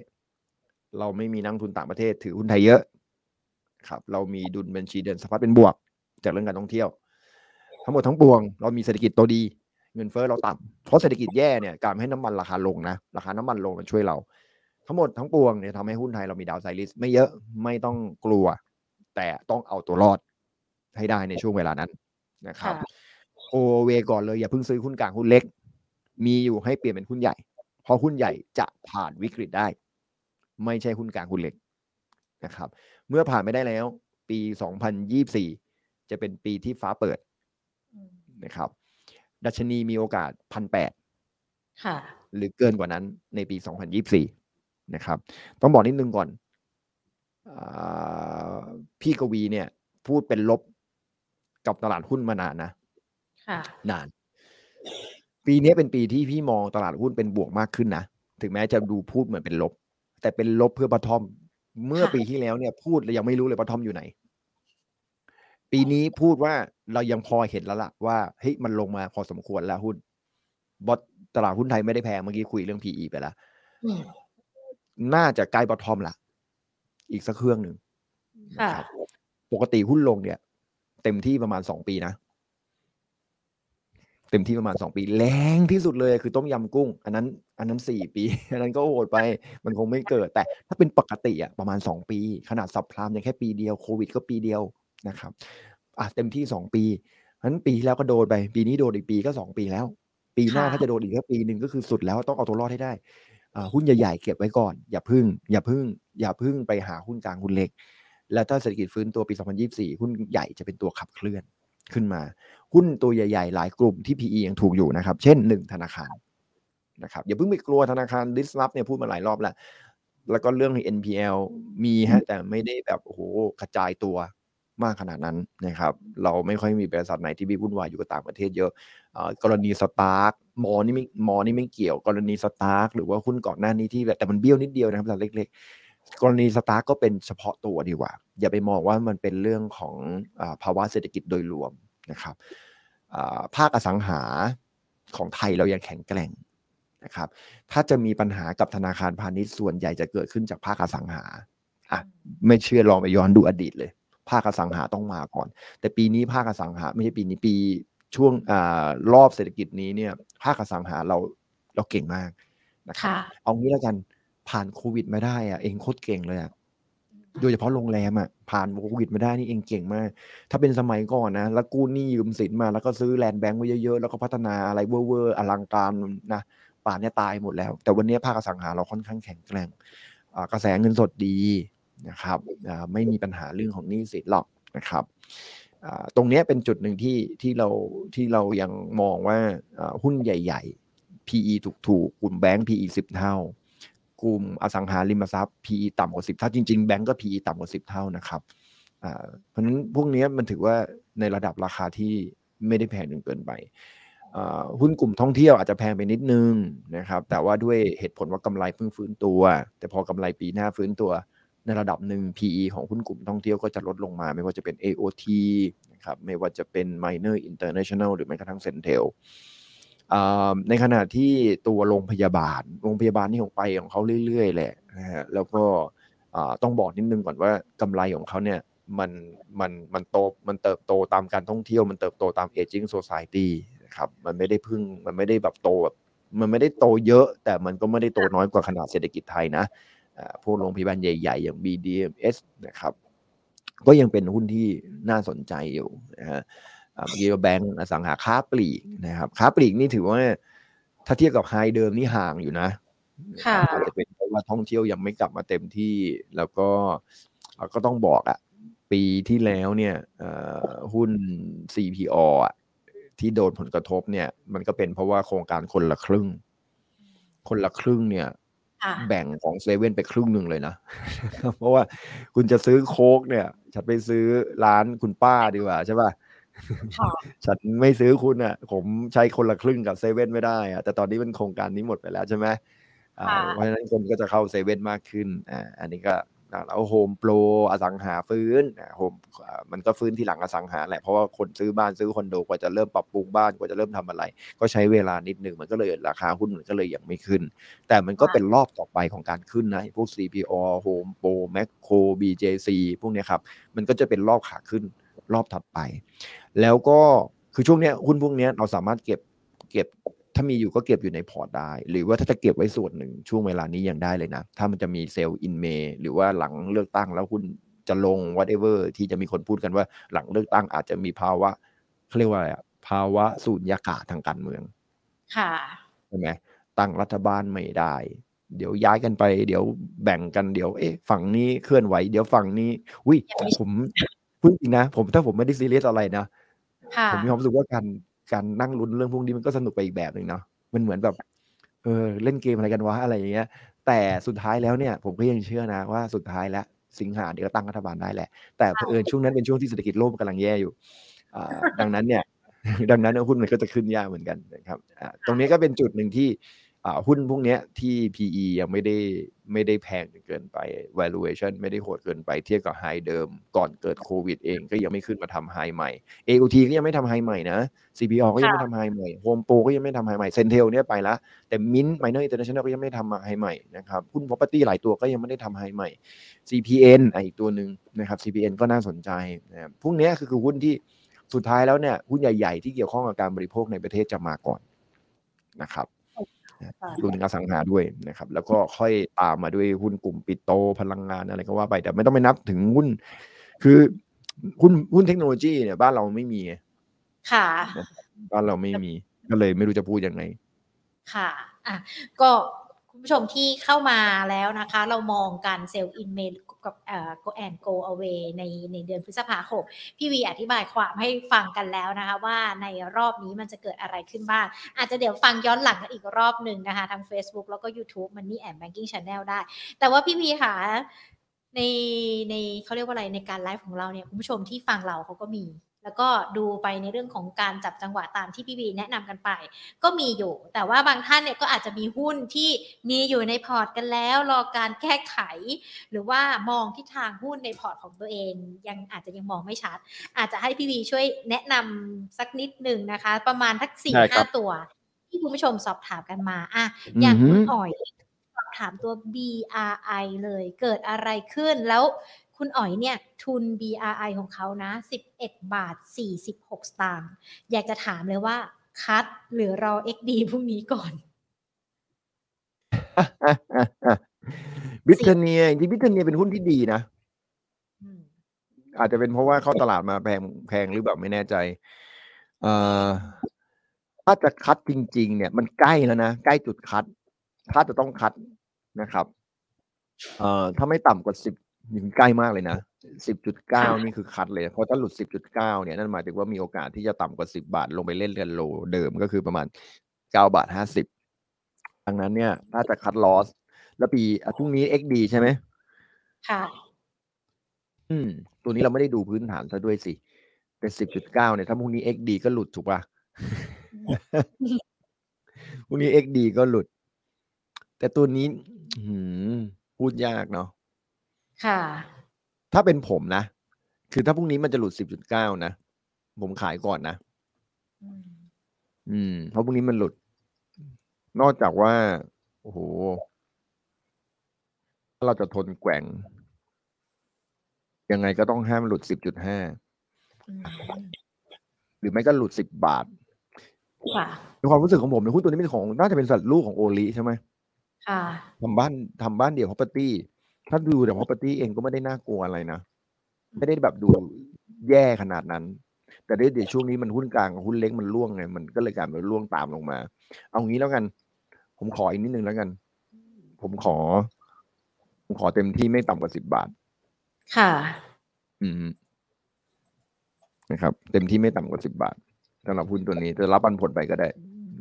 เราไม่มีนักลงทุนต่างประเทศถือหุ้นไทยเยอะ ครับเรามีดุลบัญชีเดินสะพัดเป็นบวก จากเรื่องการท่องเที่ยว ทั้งหมดทั้งปวง เรามีเศรษฐกิจโตดี เงินเฟ้อเราต่ำเพราะเศรษฐกิจแย่เนี่ยการให้น้ำมันราคาลงนะราคาน้ำมันลงมันช่วยเรา ทั้งหมดทั้งปวงเนี่ยทำให้หุ้นไทยเรามีดาวไซริสไม่เยอะไม่ต้องกลัว แต่ต้องเอาตัวรอดให้ได้ในช่วงเวลานั้นนะครับค่ะโอเวก่อนเลยอย่าเพิ่งซื้อหุ้นกลางหุ้นเล็ก มีอยู่ให้เปลี่ยนเป็นหุ้นใหญ่ เพราะหุ้นใหญ่จะผ่านวิกฤตได้ ไม่ใช่หุ้นกลางหุ้นเล็กนะครับ เมื่อผ่านไม่ได้แล้ว ปี 2024 จะเป็นปีที่ฟ้าเปิดอืมนะครับ ดัชนีมีโอกาสพันแปดค่ะหรือเกินกว่านั้นในปี 2024 นะครับ ต้องบอกนิดนึงก่อนอาพี่กวีเนี่ย พูดเป็นลบกับตลาดหุ้นมานานนะค่ะนาน ปีนี้เป็นปีที่พี่มองตลาดหุ้นเป็นบวกมากขึ้นนะ ถึงแม้จะดูพูดเหมือนเป็นลบ แต่เป็นลบเพื่อปทอม เมื่อค่ะปีที่แล้วเนี่ยพูดแล้วยังไม่รู้เลยปทอมอยู่ไหน ปีนี้พูดว่าเรายังพอเห็นแล้วล่ะว่าเฮ้ยมันลงมาพอสมควรแล้วหุ้นบอทตลาดหุ้นไทยไม่ได้แพงเมื่อกี้คุยเรื่อง PE ไปแล้วอืมน่าจะใกล้บอททอมละอีกสักเครื่องหนึ่งค่ะนะครับปกติหุ้นลงเนี่ย เต็มที่ประมาณสองปีนะ เต็มที่ประมาณสองปีแรงที่สุดเลยคือต้มยำกุ้ง อันนั้น อันนั้นสี่ปี อันนั้นก็โหดไปมันคงไม่เกิด แต่ถ้าเป็นปกติอะประมาณสองปี ขนาดสับพลามยังแค่ปีเดียวโควิด ก็ปีเดียวนะครับอะเต็มที่สองปีฉะนั้นปีที่แล้วก็โดนไป ปีนี้โดนอีกปีก็สองปีแล้ว ปีหน้าค่ะถ้าจะโดนอีกแค่ปีหนึ่งก็คือสุดแล้วต้องเอาตัวรอดให้ได้อ่าหุ้นใหญ่ๆเก็บไว้ก่อน อย่าพึ่ง อย่าพึ่ง อย่าพึ่งไปหาหุ้นกลางหุ้นเล็ก แล้วถ้าเศรษฐกิจฟื้นตัวปี 2024 หุ้นใหญ่จะเป็นตัวขับเคลื่อน ขึ้นมา หุ้นตัวใหญ่ๆ หลายกลุ่มที่ PE ยังถูกอยู่นะครับ เช่นหนึ่งธนาคารนะครับอย่าเพิ่งไปกลัวธนาคาร disrupt เนี่ยพูดมาหลายรอบแล้ว แล้วก็เรื่อง NPL มีฮะแต่ไม่ได้แบบโอ้โหกระจายตัวมากขนาดนั้นนะครับ เราไม่ค่อยมีบริษัทไหนที่มีวุ่นวายอยู่กับต่างประเทศเยอะเอ่อกรณี STARK มอนี่ไม่มอนี่ไม่เกี่ยว กรณี STARK หรือว่าหุ้นก่อนหน้านี้ที่แบบแต่มันเบี้ยวนิดเดียวนะครับแต่เล็กๆ กรณีสตาร์กก็เป็นเฉพาะตัวดีกว่า อย่าไปมองว่ามันเป็นเรื่องของอาภาวะเศรษฐกิจโดยรวมนะครับอ่าภาคอสังหาของไทยเรายังแข็งแกร่งนะครับ ถ้าจะมีปัญหากับธนาคารพาณิชย์ส่วนใหญ่จะเกิดขึ้นจากภาคอสังหาอะไม่เชื่อลองไปย้อนดูอดีตเลย ภาคอสังหาต้องมาก่อน แต่ปีนี้ภาคอสังหาไม่ใช่ปีนี้ปีช่วงอ่ารอบเศรษฐกิจนี้เนี่ย ภาคอสังหาเราเราเก่งมากนะครับค่ะเอางี้แล้วกัน ผ่านโควิดมาได้อะเองโคตรเก่งเลยอะโดยเฉพาะโรงแรมอะผ่านโควิดมาได้นี่เองเก่งมาก ถ้าเป็นสมัยก่อนนะแล้วกู้หนี้ยืมสินมาแล้วก็ซื้อแลนด์แบงก์ไว้เยอะๆ แล้วก็พัฒนาอะไรเวอร์ๆอลังการนะป่านเนี้ยตายหมดแล้ว แต่วันนี้ภาคอสังหาเราค่อนข้างแข็งแกร่งอ่ากระแสเงินสดดีนะครับอ่าไม่มีปัญหาเรื่องของหนี้สินหรอกนะครับอ่าตรงเนี้ยเป็นจุดหนึ่งที่ที่เราที่เรายังมองว่าอ่าหุ้นใหญ่ ๆ PE ถูกๆกลุ่มแบงก์ PE 10 เท่า กลุ่มอสังหาริมทรัพย์ PE ต่ำกว่า 10 เท่าจริงๆแบงก์ก็ PE ต่ำกว่า 10 เท่านะครับเพราะฉะนั้นพวกนี้มันถือว่าในระดับราคาที่ไม่ได้แพงจนเกินไปหุ้นกลุ่มท่องเที่ยวอาจจะแพงไปนิดนึงนะครับ แต่ว่าด้วยเหตุผลว่ากำไรเพิ่งฟื้นตัว แต่พอกำไรปีหน้าฟื้นตัวในระดับหนึ่ง PE ของหุ้นกลุ่มท่องเที่ยวก็จะลดลงมา ไม่ว่าจะเป็น AOT นะครับไม่ว่าจะเป็น Minor International หรือแม้กระทั่ง Centel ในขณะที่ตัวโรงพยาบาล โรงพยาบาลนี่ของไปของเขาเรื่อยๆแหละนะฮะแล้วก็ต้องบอกนิดนึงก่อนว่ากำไรของเขาเนี่ยมันมันมันโตมันเติบโตตามการท่องเที่ยวมันเติบโตตาม aging society นะครับมันไม่ได้พึ่งมันไม่ได้แบบโตแบบมันไม่ได้โตเยอะ แต่มันก็ไม่ได้โตน้อยกว่าขนาดเศรษฐกิจไทยนะพวกโรงพยาบาลใหญ่ ๆ อย่าง BDMS นะครับ ก็ยังเป็นหุ้นที่น่าสนใจอยู่นะฮะ เมื่อกี้ว่าแบงก์อสังหาค้าปลีกนะครับค้าปลีกนี่ถือว่า ถ้าเทียบกับไฮเดิมนี่ห่างอยู่นะค่ะอาจจะเป็นเพราะว่าท่องเที่ยวยังไม่กลับมาเต็มที่ แล้วก็เราก็ต้องบอกอะปีที่แล้วเนี่ยเอ่อหุ้น CPO อะที่โดนผลกระทบเนี่ย มันก็เป็นเพราะว่าโครงการคนละครึ่ง คนละครึ่งเนี่ยค่ะแบ่งของเซเว่นไปครึ่งหนึ่งเลยนะ เพราะว่าคุณจะซื้อโค้กเนี่ย ฉันไปซื้อร้านคุณป้าดีกว่าใช่ป่ะค่ะ ฉันไม่ซื้อคุณอะ ผมใช้คนละครึ่งกับเซเว่นไม่ได้อะแต่ตอนนี้มันโครงการนี้หมดไปแล้วใช่ไหมอ่าค่ะเพราะฉะนั้นคนก็จะเข้าเซเว่นมากขึ้นอ่าอันนี้ก็แล้วโฮมโปรอสังหาฟื้นโฮมมันก็ฟื้นที่หลังอสังหาแหละเพราะว่าคนซื้อบ้านซื้อคอนโดกว่าจะเริ่มปรับปรุงบ้านกว่าจะเริ่มทำอะไร ก็ใช้เวลานิดหนึ่งมันก็เลยราคาหุ้นมันก็เลยยังไม่ขึ้น แต่มันก็เป็นรอบต่อไปของการขึ้นนะไอ้พวก CPO Home Pro Macro BJC พวกเนี้ยครับ มันก็จะเป็นรอบขาขึ้นรอบถัดไป แล้วก็คือช่วงเนี้ยหุ้นพวกเนี้ยเราสามารถเก็บเก็บถ้ามีอยู่ก็เก็บอยู่ในพอร์ตได้ หรือว่าถ้าจะเก็บไว้ส่วนหนึ่งช่วงเวลานี้ยังได้เลยนะ ถ้ามันจะมีเซลล์อินเมหรือว่าหลังเลือกตั้งแล้วหุ้นจะลง whatever ที่จะมีคนพูดกันว่าหลังเลือกตั้งอาจจะมีภาวะเขาเรียกว่าอะไรอะภาวะสูญญากาศทางการเมือง ค่ะใช่ไหมตั้งรัฐบาลไม่ได้ เดี๋ยวย้ายกันไป เดี๋ยวแบ่งกันเดี๋ยวเอ๊ะฝั่งนี้เคลื่อนไหว เดี๋ยวฝั่งนี้วิยังไม่ผมพูดจริงนะ ผมถ้าผมไม่ได้ซีเรียสอะไรนะค่ะ ผมมีความรู้สึกว่าการการนั่งลุ้นเรื่องพวกนี้มันก็สนุกไปอีกแบบหนึ่งเนาะมันเหมือนแบบเออเล่นเกมอะไรกันวะอะไรอย่างเงี้ย แต่สุดท้ายแล้วเนี่ย ผมก็ยังเชื่อนะว่าสุดท้ายแล้วสิงหาเดี๋ยวก็ตั้งรัฐบาลได้แหละ แต่เผอิญช่วงนั้นเป็นช่วงที่เศรษฐกิจโลกมันกำลังแย่อยู่อ่าดังนั้นเนี่ยดังนั้นหุ้นมันก็จะขึ้นยากเหมือนกันนะครับอ่าตรงนี้ก็เป็นจุดหนึ่งที่อ่า หุ้นพวกเนี้ยที่ PE ยังไม่ได้ไม่ได้แพงจนเกินไป valuation ไม่ได้โหดเกินไปเทียบกับไฮเดิม ก่อนเกิดโควิดเองก็ยังไม่ขึ้นมาทำไฮใหม่ AOT ก็ยังไม่ทำไฮใหม่นะ CPO ก็ยังไม่ทำไฮใหม่ Home Pro ก็ยังไม่ทำไฮใหม่ Centel เนี่ยไปละแต่ Mint Minor International ก็ยังไม่ทำไฮใหม่นะครับหุ้น property หลายตัวก็ยังไม่ได้ทำไฮใหม่ CPN อะอีกตัวหนึ่งนะครับ CPN ก็น่าสนใจนะครับพวกเนี้ยคือคือหุ้นที่สุดท้ายแล้วเนี่ยหุ้นใหญ่ ๆ ที่เกี่ยวข้องกับการบริโภคในประเทศจะมาก่อนนะครับ ค่ะรวมถึงอสังหาด้วยนะครับ แล้วก็ค่อยตามมาด้วยหุ้นกลุ่มปิโตพลังงานอะไรก็ว่าไป แต่ไม่ต้องไปนับถึงหุ้น คือหุ้นหุ้นเทคโนโลยีเนี่ยบ้านเราไม่มีไงค่ะ บ้านเราไม่มีก็เลยไม่รู้จะพูดยังไง ค่ะอะก็ คุณผู้ชมที่เข้ามาแล้วนะคะ เรามองการ Sell in May กับเอ่อ go and go away ในในเดือนพฤษภาคมพี่วีอธิบายความให้ฟังกันแล้วนะคะ ว่าในรอบนี้มันจะเกิดอะไรขึ้นบ้าง อาจจะเดี๋ยวฟังย้อนหลังกันอีกรอบหนึ่งนะคะ ทาง Facebook แล้วก็ YouTube Money and Banking Channel ได้ แต่ว่าพี่วีค่ะในในเขาเรียกว่าอะไรในการไลฟ์ของเราเนี่ยคุณผู้ชมที่ฟังเราเขาก็มี แล้วก็ดูไปในเรื่องของการจับจังหวะตามที่พี่บีแนะนำกันไป ก็มีอยู่ แต่ว่าบางท่านเนี่ยก็อาจจะมีหุ้นที่มีอยู่ในพอร์ตกันแล้ว รอการแก้ไข หรือว่ามองทิศทางหุ้นในพอร์ตของตัวเอง ยังอาจจะยังมองไม่ชัด อาจจะให้พี่บีช่วยแนะนำสักนิดหนึ่งนะคะ ประมาณสักสี่ได้ครัห้าตัว ที่คุณผู้ชมสอบถามกันมาอะอย่างอือหืคุณออ๋อยสอบถามตัว BRI เลยเกิดอะไรขึ้นแล้ว คุณอ๋อยเนี่ยทุน BRI ของเขานะ 11 บาท 46 สตางค์อยากจะถามเลยว่า คัดหรือรอ XD พรุ่งนี้ก่อนบิทเนียจริงๆบิทเนียเป็นหุ้นที่ดีนะอืมอาจจะเป็นเพราะว่าเข้าตลาดมาแพงแพงหรือแบบไม่แน่ใจเอ่อถ้าจะคัดจริง ๆ เนี่ย มันใกล้แล้วนะใกล้จุดคัด ถ้าจะต้องคัดนะครับ เอ่อถ้าไม่ต่ำกว่าสิบ ยังใกล้มากเลยนะสิบจุดเก้านี่คือคัดเลย เพราะถ้าหลุดสิบจุดเก้าเนี่ยนั่นหมายถึงว่ามีโอกาสที่จะต่ำกว่าสิบาทลงไปเล่นกันโลเดิมก็คือประมาณเก้าบาทห้าสิบดังนั้นเนี่ยถ้าจะคัดลอส แล้วปีอะพรุ่งนี้ XD ใช่ไหมค่ะ อืม ตัวนี้เราไม่ได้ดูพื้นฐานซะด้วยสิ เป็นสิบจุดเก้าเนี่ยถ้าพรุ่งนี้ XD ก็หลุดถูกป่ะพรุ่งนี้ XD ก็หลุด แต่ตัวนี้อื้อหือพูดยากเนาะ ค่ะ ถ้าเป็นผมนะ คือถ้าพรุ่งนี้มันจะหลุดสิบจุดเก้านะ ผมขายก่อนนะ อืมอืมเพราะพรุ่งนี้มันหลุด นอกจากว่า โอ้โหถ้าเราจะทนแกว่ง ยังไงก็ต้องห้ามหลุดสิบจุดห้าอืมหรือไม่ก็หลุดสิบบาทค่ะในความรู้สึกของผมในยหุ้นตัวนี้เป็นของ น่าจะเป็นสัตว์ลูกของโอลิใช่ไหมค่ะทำบ้านทำบ้านเดี่ยว property ถ้าดูแต่ property เองก็ไม่ได้น่ากลัวอะไรนะ ไม่ได้แบบดูแย่ขนาดนั้น แต่เดี๋ยวช่วงนี้มันหุ้นกลางกับหุ้นเล็กมันร่วงไงมันก็เลยกลายเป็นร่วงตามลงมา เอางี้แล้วกัน ผมขออีกนิดนึงแล้วกัน ผมขอ ผมขอเต็มที่ไม่ต่ำกว่าสิบบาท ค่ะ อืมนะครับ เต็มที่ไม่ต่ำกว่าสิบบาทสำหรับหุ้นตัวนี้จะรับปันผลไปก็ได้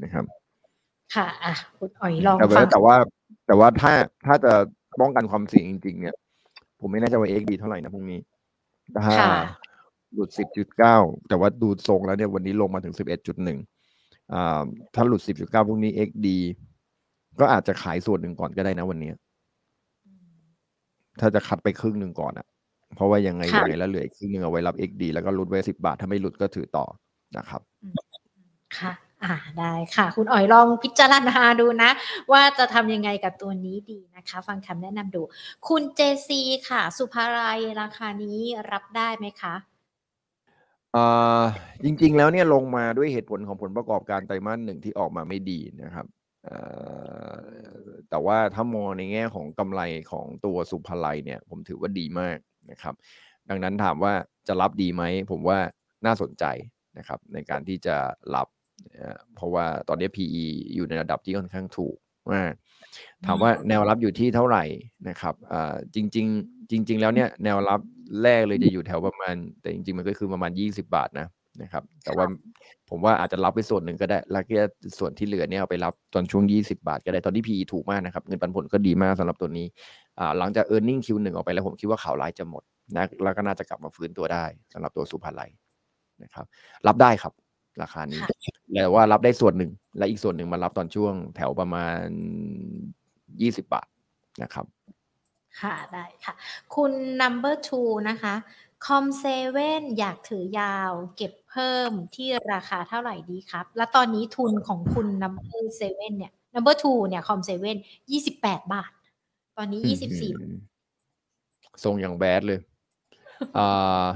นะครับ ค่ะอะคุณอ๋อยลองแต่ฟัว่างแต่ว่า แต่ว่าถ้าถ้าจะ ป้องกันความเสี่ยงจริง ๆ เนี่ย ผมไม่แน่ใจว่าเอ็กดีเท่าไหร่นะพรุ่งนี้ถ้าค่ะหลุดสิบจุดเก้าแต่ว่าดูทรงแล้วเนี่ยวันนี้ลงมาถึงสิบเอ็ดจุดหนึ่งอ่าถ้าหลุดสิบจุดเก้าพรุ่งนี้เอ็กดีก็อาจจะขายส่วนหนึ่งก่อนก็ได้นะวันนี้ถ้าจะคัดไปครึ่งหนึ่งก่อนอะเพราะว่ายังไงค่ะยังไงแล้วเหลืออีกครึ่งหนึ่งเอาไว้รับ XD แล้วก็ลดไว้สิบาท ถ้าไม่หลุดก็ถือต่อนะครับ ค่ะ อ่าได้ค่ะ คุณอ๋อยลองพิจารณาดูนะ ว่าจะทำยังไงกับตัวนี้ดีนะคะ ฟังคำแนะนำดู คุณเจซีค่ะ สุภารายราคานี้รับได้ไหมคะอ่าจริง ๆ แล้วเนี่ยลงมาด้วยเหตุผลของผลประกอบการไตรมาสหนึ่งที่ออกมาไม่ดีนะครับเอ่อแต่ว่าถ้ามองในแง่ของกำไรของตัวสุภาลัยเนี่ยผมถือว่าดีมากนะครับ ดังนั้นถามว่าจะรับดีไหม ผมว่าน่าสนใจนะครับในการที่จะรับ เอ่อเพราะว่าตอนนี้ PE อยู่ในระดับที่ค่อนข้างถูกมากถามว่าแนวรับอยู่ที่เท่าไหร่นะครับอ่าจริงๆจริง ๆ แล้วเนี่ยแนวรับแรกเลยจะอยู่แถวประมาณ แต่จริง ๆ มันก็คือประมาณ 20 บาทนะนะครับ แต่ว่าผมว่าอาจจะรับไปส่วนหนึ่งก็ได้ แล้วก็ส่วนที่เหลือเนี่ยเอาไปรับตอนช่วง 20 บาทก็ได้ตอนที่ PE ถูกมากนะครับ เงินปันผลก็ดีมากสำหรับตัวนี้อ่าหลังจาก e a r n i n g Q1 ออกไปแล้วผมคิดว่าข่าวร้ายจะหมดนะแล้วก็น่าจะกลับมาฟื้นตัวได้สำหรับตัวสุภาลัยนะครับ รับได้ครับ ราคานี้ค่ะแต่ว่ารับได้ส่วนหนึ่ง และอีกส่วนหนึ่งมารับตอนช่วงแถวประมาณ20บาทนะครับ ค่ะได้ค่ะ คุณ number two นะคะคอมเซเว่นอยากถือยาวเก็บเพิ่มที่ราคาเท่าไหร่ดีครับ แล้วตอนนี้ทุนของคุณ number seven เนี่ย number two เนี่ยคอมเซเว่นยี่สิบแปดบาท ตอนนี้ยี่สิบสี่อืมทรงอย่างแบดเลยอ่า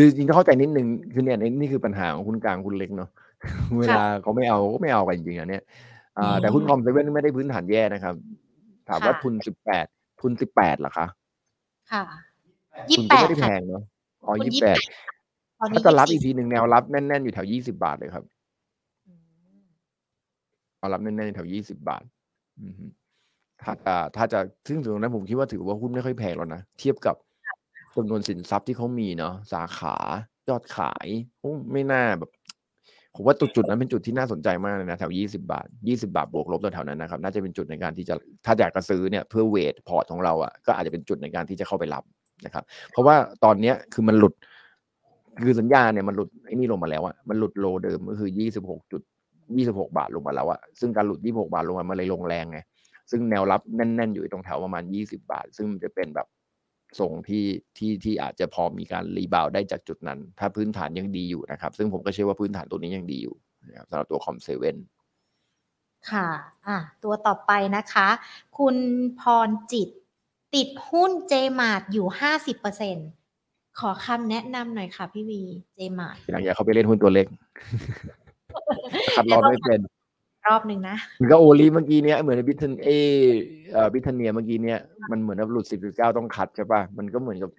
คือจริงๆต้องเข้าใจนิดนึงคือเนี่ยนี่นี่คือปัญหาของคุณกลางคุณเล็กเนาะเวลาเขาไม่เอาก็ไม่เอากันจริงๆอะเนี่ยอ่าแต่หุ้นคอมเซเว่นไม่ได้พื้นฐานแย่นะครับ ถามว่าทุนสิบแปดทุนสิบแปดเหรอคะ ค่ะยี่ทุสินบแปก็ดไม่ได้แพค่ะงเนาะอ๋อทุนยี่สิบแปดตอนนี้ถ้าจะรับอีก24ทีหนึ่งแนวรับแน่นๆอยู่แถวยี่สิบาทเลยครับอืมเอารับแน่นๆแถวยี่สิบาทอือฮึถ้าจะถ้าจะซึ่งตรงนั้นผมคิดว่าถือว่าหุ้นไม่ค่อยแพงแล้วนะ เทียบกับ จำนวนสินทรัพย์ที่เขามีเนาะสาขายอดขายโอ้ไม่น่าแบบผมว่าจุดจุดนั้นเป็นจุดที่น่าสนใจมากเลยนะแถว 20 บาท 20 บาทบวกลบแถวๆนั้นนะครับ น่าจะเป็นจุดในการที่จะถ้าอยากจะซื้อเนี่ยเพื่อเวทพอร์ตของเราอะก็อาจจะเป็นจุดในการที่จะเข้าไปรับนะครับ เพราะว่าตอนเนี้ยคือมันหลุด คือสัญญาเนี่ยมันหลุดไอ้นี่ลงมาแล้วอะมันหลุดโลเดิมก็คือ 26จุด26 บาทลงมาแล้วอะซึ่งการหลุด 26 บาทลงมามันเลยลงแรงไงซึ่งแนวรับแน่น ๆ อยู่ตรงแถวประมาณ 20 บาท ซึ่งจะเป็นแบบ ส่งที่ที่ที่อาจจะพอมีการ rebound ได้จากจุดนั้น ถ้าพื้นฐานยังดีอยู่นะครับ ซึ่งผมก็เชื่อว่าพื้นฐานตัวนี้ยังดีอยู่นะครับสำหรับตัวคอมเซเว่นค่ะ อะ ตัวต่อไปนะคะ คุณพรจิต ติดหุ้นเจมาร์ทอยู่ห้าสิบเปอร์เซ็นต์ขอคำแนะนำหน่อยค่ะพี่วี เจมาร์ทอยากอยากเข้าไปเล่นหุ้นตัวเล็ก cut loss ไม่เป็น รอบหนึ่งนะเหมือนกับโอลีเมื่อกี้เนี้ยเหมือนบริทาเนียเอ่อบริทาเนียเมื่อกี้เนี้ยมันเหมือนกับหลุดสิบจุดเก้าต้อง cut ใช่ป่ะมันก็เหมือนกับ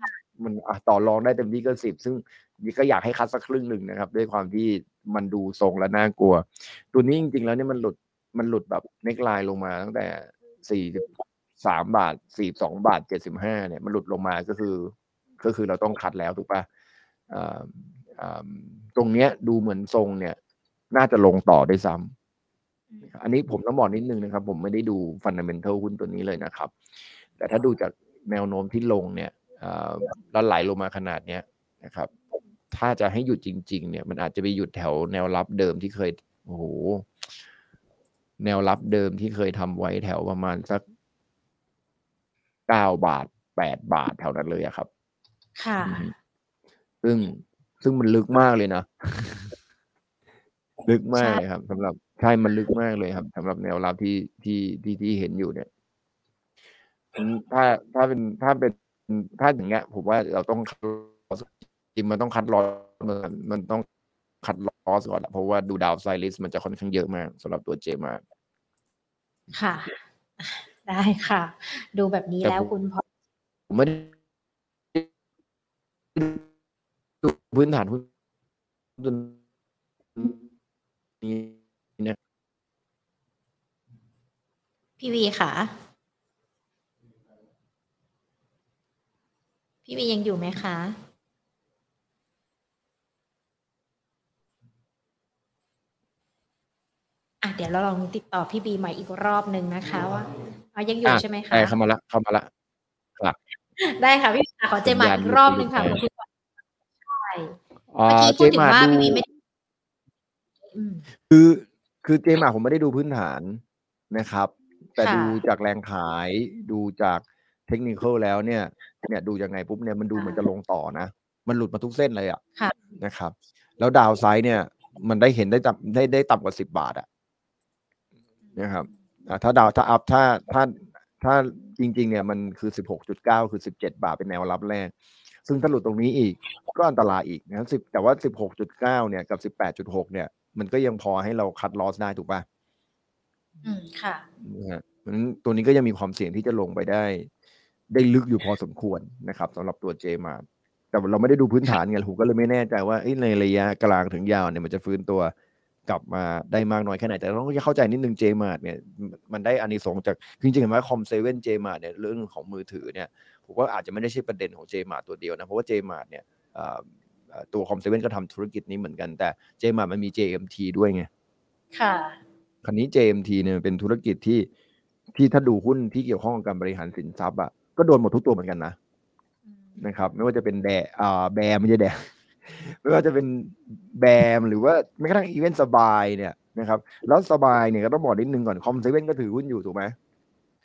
มันอะต่อรองได้เต็มที่ก็สิบซึ่งนี่ก็อยากให้ cut สักครึ่งหนึ่งนะครับ ด้วยความที่มันดูทรงและน่ากลัว ตัวนี้จริง ๆ แล้วเนี่ยมันหลุดมันหลุดแบบ neckline ลงมาตั้งแต่สี่สามบาทสี่สองบาทเจ็ดสิบห้าเนี่ยมันหลุดลงมาก็คือ ก็คือเราต้อง cut แล้วถูกป่ะอ่าอ่าตรงเนี้ยดูเหมือนทรงเนี่ย น่าจะลงต่อด้วยซ้ำ อันนี้ผมต้องบอกนิดนึงนะครับ ผมไม่ได้ดูฟันดัมเ n นทัลหุ้นตัวนี้เลยนะครับ แต่ถ้าดูจากแนวโน้มที่ลงเนี่ยแล้วไหลลงมาขนาดเนี้ยนะครับ ถ้าจะให้หยุดจริง ๆ เนี่ย มันอาจจะไปหยุดแถวแนวรับเดิมที่เคยโอ้โหแนวรับเดิมที่เคยทำไว้แถวประมาณสักเก้าบาทแปดบาทแถวนั้นเลยอะครับ ค่ะ ซึ่งซึ่งมันลึกมากเลยนะ ลึกมากเลยครับสำหรับ ใช่ มันลึกมากเลยครับสำหรับแนวรับที่ที่ที่ที่เห็นอยู่เนี่ย ถ้าถ้าเป็นถ้าเป็นถ้าอย่างเงี้ย ผมว่าเราต้องคัดจริงมันต้องคัดลอสมันมันต้องคัดลอสก่อนเพราะว่าดูดาวไซลิสมันจะค่อนข้างเยอะมากสำหรับตัวเจมาค่ะ ได้ค่ะ ดูแบบนี้แล้วคุณพอผมไม่ได้ดูพื้นฐานหุ้นตัวนี้นะ พี่วีค่ะ พี่วียังอยู่ไหมคะ อะเดี๋ยวเราลองติดต่อพี่บีใหม่อีกรอบหนึ่งนะคะว่าเอายังอยู่ใช่ไหมคะใช่เข้ามาละเข้ามาละครับ ได้ค่ะพี่ค่ะขอเจมาอีกรอบหนึ่งค่ะสัญญาณคุณพรใช่อ่าเมื่อกี้เจพูดถึงมาว่าดูพี่วีไม่ได้อืมคือคือเจมาผมไม่ได้ดูพื้นฐานนะครับ แต่ค่ะดูจากแรงขายดูจากเทคนิคแล้วเนี่ยเนี่ยดูยังไงปุ๊บเนี่ยมันดูเหมือนจะลงต่อนะ มันหลุดมาทุกเส้นเลยอะค่ะนะครับ แล้วดาวไซด์เนี่ย มันได้เห็นได้ต่ำได้ได้ต่ำกว่าสิบบาทอะนะครับอ่าถ้าดาวถ้าอัพถ้าถ้าถ้าจริง ๆ เนี่ยมันคือสิบหกจุดเก้าคือสิบเจ็ดบาทเป็นแนวรับแรก ซึ่งถ้าหลุดตรงนี้อีกก็อันตรายอีกนะครับสิบแต่ว่าสิบหกจุดเก้าเนี่ยกับสิบแปดจุดหกเนี่ย มันก็ยังพอให้เราคัดลอสได้ถูกป่ะ อืม ค่ะ นะฮะเพราะฉะนั้นตัวนี้ก็ยังมีความเสี่ยงที่จะลงไปได้ ได้ลึกอยู่พอสมควรนะครับสำหรับตัวเจมา แต่เราไม่ได้ดูพื้นฐานไงผมก็เลยไม่แน่ใจว่าเอ้ยในระยะกลางถึงยาวเนี่ยมันจะฟื้นตัวกลับมาได้มากน้อยแค่ไหน แต่เราต้องเข้าใจนิดนึงเจมาเนี่ยมันได้อานิสงส์จากจริงๆเห็นไหมคอมเซเว่นเจมาเนี่ยเรื่องของมือถือเนี่ยผมว่าอาจจะไม่ได้ใช่ประเด็นของเจมาตัวเดียวนะเพราะว่าเจมาเนี่ยเอ่อเอ่อตัวคอมเซเว่นก็ทำธุรกิจนี้เหมือนกันแต่เจมามันมี JMT ด้วยไง ค่ะ คราวนี้ JMT เนี่ยเป็นธุรกิจที่ที่ถ้าดูหุ้นที่เกี่ยวข้องกับการบริหารสินทรัพย์อะก็โดนหมดทุกตัวเหมือนกันนะอืมนะครับ ไม่ว่าจะเป็นแดอ่าแบมไม่ใช่แดไม่ว่าจะเป็นแบมหรือว่าแม้กระทั่งอีเวนต์สบายเนี่ยนะครับแล้วสบายเนี่ยก็ต้องบอกนิดนึงก่อนคอมเซเว่นก็ถือหุ้นอยู่ถูกไหม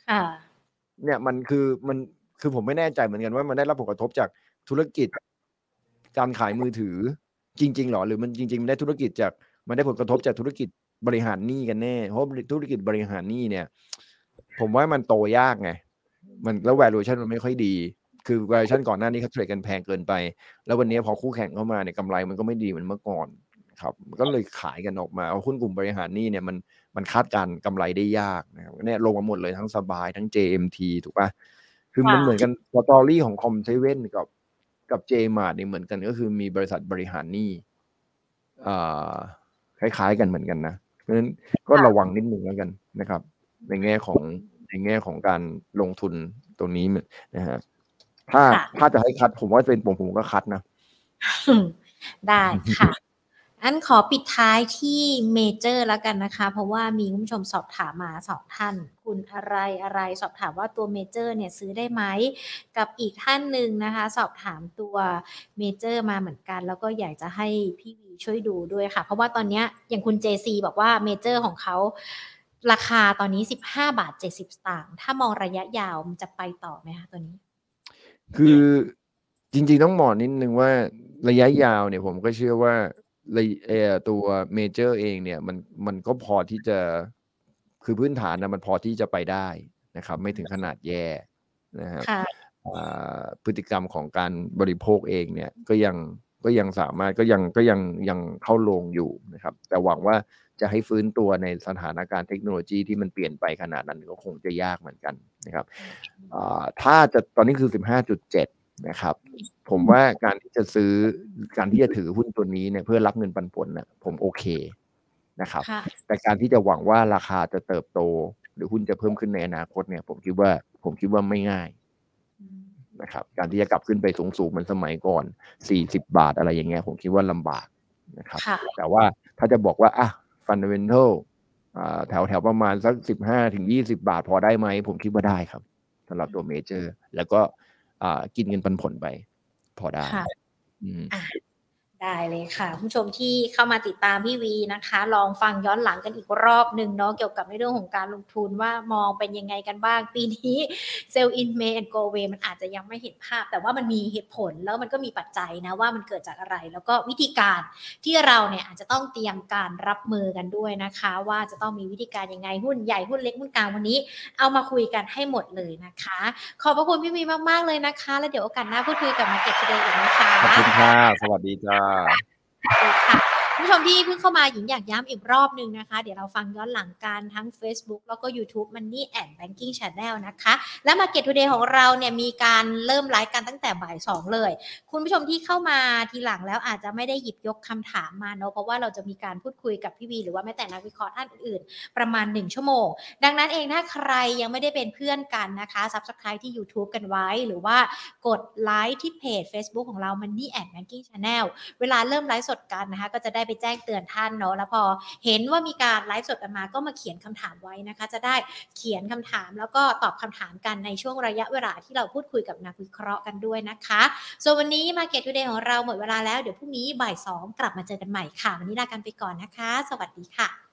ค่ะเนี่ยมันคือมันคือผมไม่แน่ใจเหมือนกันว่ามันได้รับผลกระทบจากธุรกิจ การขายมือถือจริง ๆหรอหรือมันจริงๆมันได้ธุรกิจจากมันได้ผลกระทบจากธุรกิจ บริหารหนี้กันแน่เพราะธุรกิจบริหารหนี้เนี่ย ผมว่ามันโตยากไงมันแล้ว valuation มันไม่ค่อยดี คือ valuation ก่อนหน้านี้เขาเทรดกันแพงเกินไป แล้ววันนี้พอคู่แข่งเข้ามาเนี่ยกำไรมันก็ไม่ดีเหมือนเมื่อก่อนครับมันก็เลยขายกันออกมาเอาหุ้นกลุ่มบริหารหนี้เนี่ยมันมันคาดการณ์กำไรได้ยากนะครับเนี่ยลงมาหมดเลยทั้งสบายทั้ง JMT ถูกปะคือมันค่ะเหมือนกันสตอรี่ของคอมเซเว่นกับกับ j m a r t เนี่ยเหมือนกันก็คือมีบริษัทบริหารหนี้อ่าคล้ายๆกันเหมือนกันนะ เพราะฉะนั้นก็ระวังนิดนึงแล้วกันนะครับ ในแง่ของในแง่ของการลงทุนตรงนี้นะฮะถ้าค่ะถ้าจะให้ cut ผมว่าเป็นผมผมก็ cut นะ ได้ค่ะ อะขอปิดท้ายที่เมเจอร์แล้วกันนะคะ เพราะว่ามีคุณผู้ชมสอบถามมาสองท่าน คุณอะไรอะไรสอบถามว่าตัวเมเจอร์เนี่ยซื้อได้ไหม กับอีกท่านหนึ่งนะคะ สอบถามตัวเมเจอร์มาเหมือนกัน แล้วก็อยากจะให้พี่วีช่วยดูด้วยค่ะ เพราะว่าตอนนี้อย่างคุณ JC บอกว่าเมเจอร์ของเขาราคาตอนนี้ 15 บาท 70สตางค์ถ้ามองระยะยาวมันจะไปต่อไหมคะตัวนี้ คือจริงๆต้องบอกนิดนึงว่าระยะยาวเนี่ยผมก็เชื่อว่า เอ่อตัวเมเจอร์เองเนี่ยมันมันก็พอที่จะคือพื้นฐานนะมันพอที่จะไปได้นะครับ ไม่ถึงขนาดแย่นะครับค่ะอ่าพฤติกรรมของการบริโภคเองเนี่ยก็ยังก็ยังสามารถก็ยังก็ยังยังเข้าลงอยู่นะครับ แต่หวังว่าจะให้ฟื้นตัวในสถานการณ์เทคโนโลยีที่มันเปลี่ยนไปขนาดนั้นก็คงจะยากเหมือนกันนะครับอ่าถ้าจะตอนนี้คือ 15.7 นะครับ ผมว่าการที่จะซื้อการที่จะถือหุ้นตัวนี้เนี่ยเพื่อรับเงินปันผลนะผมโอเคนะครับค่ะแต่การที่จะหวังว่าราคาจะเติบโต หรือหุ้นจะเพิ่มขึ้นในอนาคตเนี่ย ผมคิดว่าผมคิดว่าไม่ง่ายนะครับ การที่จะกลับขึ้นไปสูงสูงๆเหมือนสมัยก่อน40บาทอะไรอย่างเงี้ย ผมคิดว่าลำบากนะครับค่ะแต่ว่าถ้าจะบอกว่าอะ fundamental อ่าแถวแถวประมาณสัก15ถึง20บาทพอได้ไหม ผมคิดว่าได้ครับสำหรับตัวเมเจอร์ แล้วก็อ่า กินเงินปันผลไป พอได้ค่ะอืม ได้เลยค่ะคุณผู้ชมที่เข้ามาติดตามพี่วีนะคะ ลองฟังย้อนหลังกันอีกรอบหนึ่งเนาะเกี่ยวกับในเรื่องของการลงทุนว่ามองเป็นยังไงกันบ้าง ปีนี้Sell in May and go away มันอาจจะยังไม่เห็นภาพ แต่ว่ามันมีเหตุผลแล้วมันก็มีปัจจัยนะว่ามันเกิดจากอะไร แล้วก็วิธีการที่เราเนี่ยอาจจะต้องเตรียมการรับมือกันด้วยนะคะ ว่าจะต้องมีวิธีการยังไงหุ้นใหญ่หุ้นเล็กหุ้นกลางวันนี้ เอามาคุยกันให้หมดเลยนะคะ ขอบพระคุณพี่วีมากๆเลยนะคะ แล้วเดี๋ยวโอกาสหน้าพูดคุยกับมาเก็ต Today อีกนะคะขอบคุณค่ะสวัสดีจ้าค่ะคุณ ผู้ชมที่เพิ่งเข้ามาหญิงอยากย้ำอีกรอบหนึ่งนะคะ เดี๋ยวเราฟังย้อนหลังกันทั้ง Facebook แล้วก็ YouTube Money and Banking Channel นะคะ และ Market Today ของเราเนี่ยมีการเริ่มไลฟ์กันตั้งแต่บ่ายสองเลย คุณผู้ชมที่เข้ามาทีหลังแล้วอาจจะไม่ได้หยิบยกคำถามมาเนอะเพราะว่าเราจะมีการพูดคุยกับพี่วีหรือว่าแม้แต่นักวิเคราะห์ท่านอื่นๆ ประมาณ 1 ชั่วโมง ดังนั้นเองถ้าใครยังไม่ได้เป็นเพื่อนกันนะคะ Subscribe ที่ YouTube กันไว้ หรือว่ากดไลค์ที่เพจ Facebook ของเรา Money and Banking Channel เวลาเริ่มไลฟ์สดกันนะคะก็จะได้ไปแจ้งเตือนท่านเนาะแล้วพอเห็นว่ามีการไลฟ์สดกันมาก็มาเขียนคำถามไว้นะคะ จะได้เขียนคำถามแล้วก็ตอบคำถามกันในช่วงระยะเวลาที่เราพูดคุยกับนักวิเคราะห์กันด้วยนะคะส่วนวันนี้ Market Today ของเราหมดเวลาแล้วเดี๋ยวพรุ่งนี้บ่ายสองกลับมาเจอกันใหม่ค่ะ วันนี้ลากันไปก่อนนะคะ สวัสดีค่ะ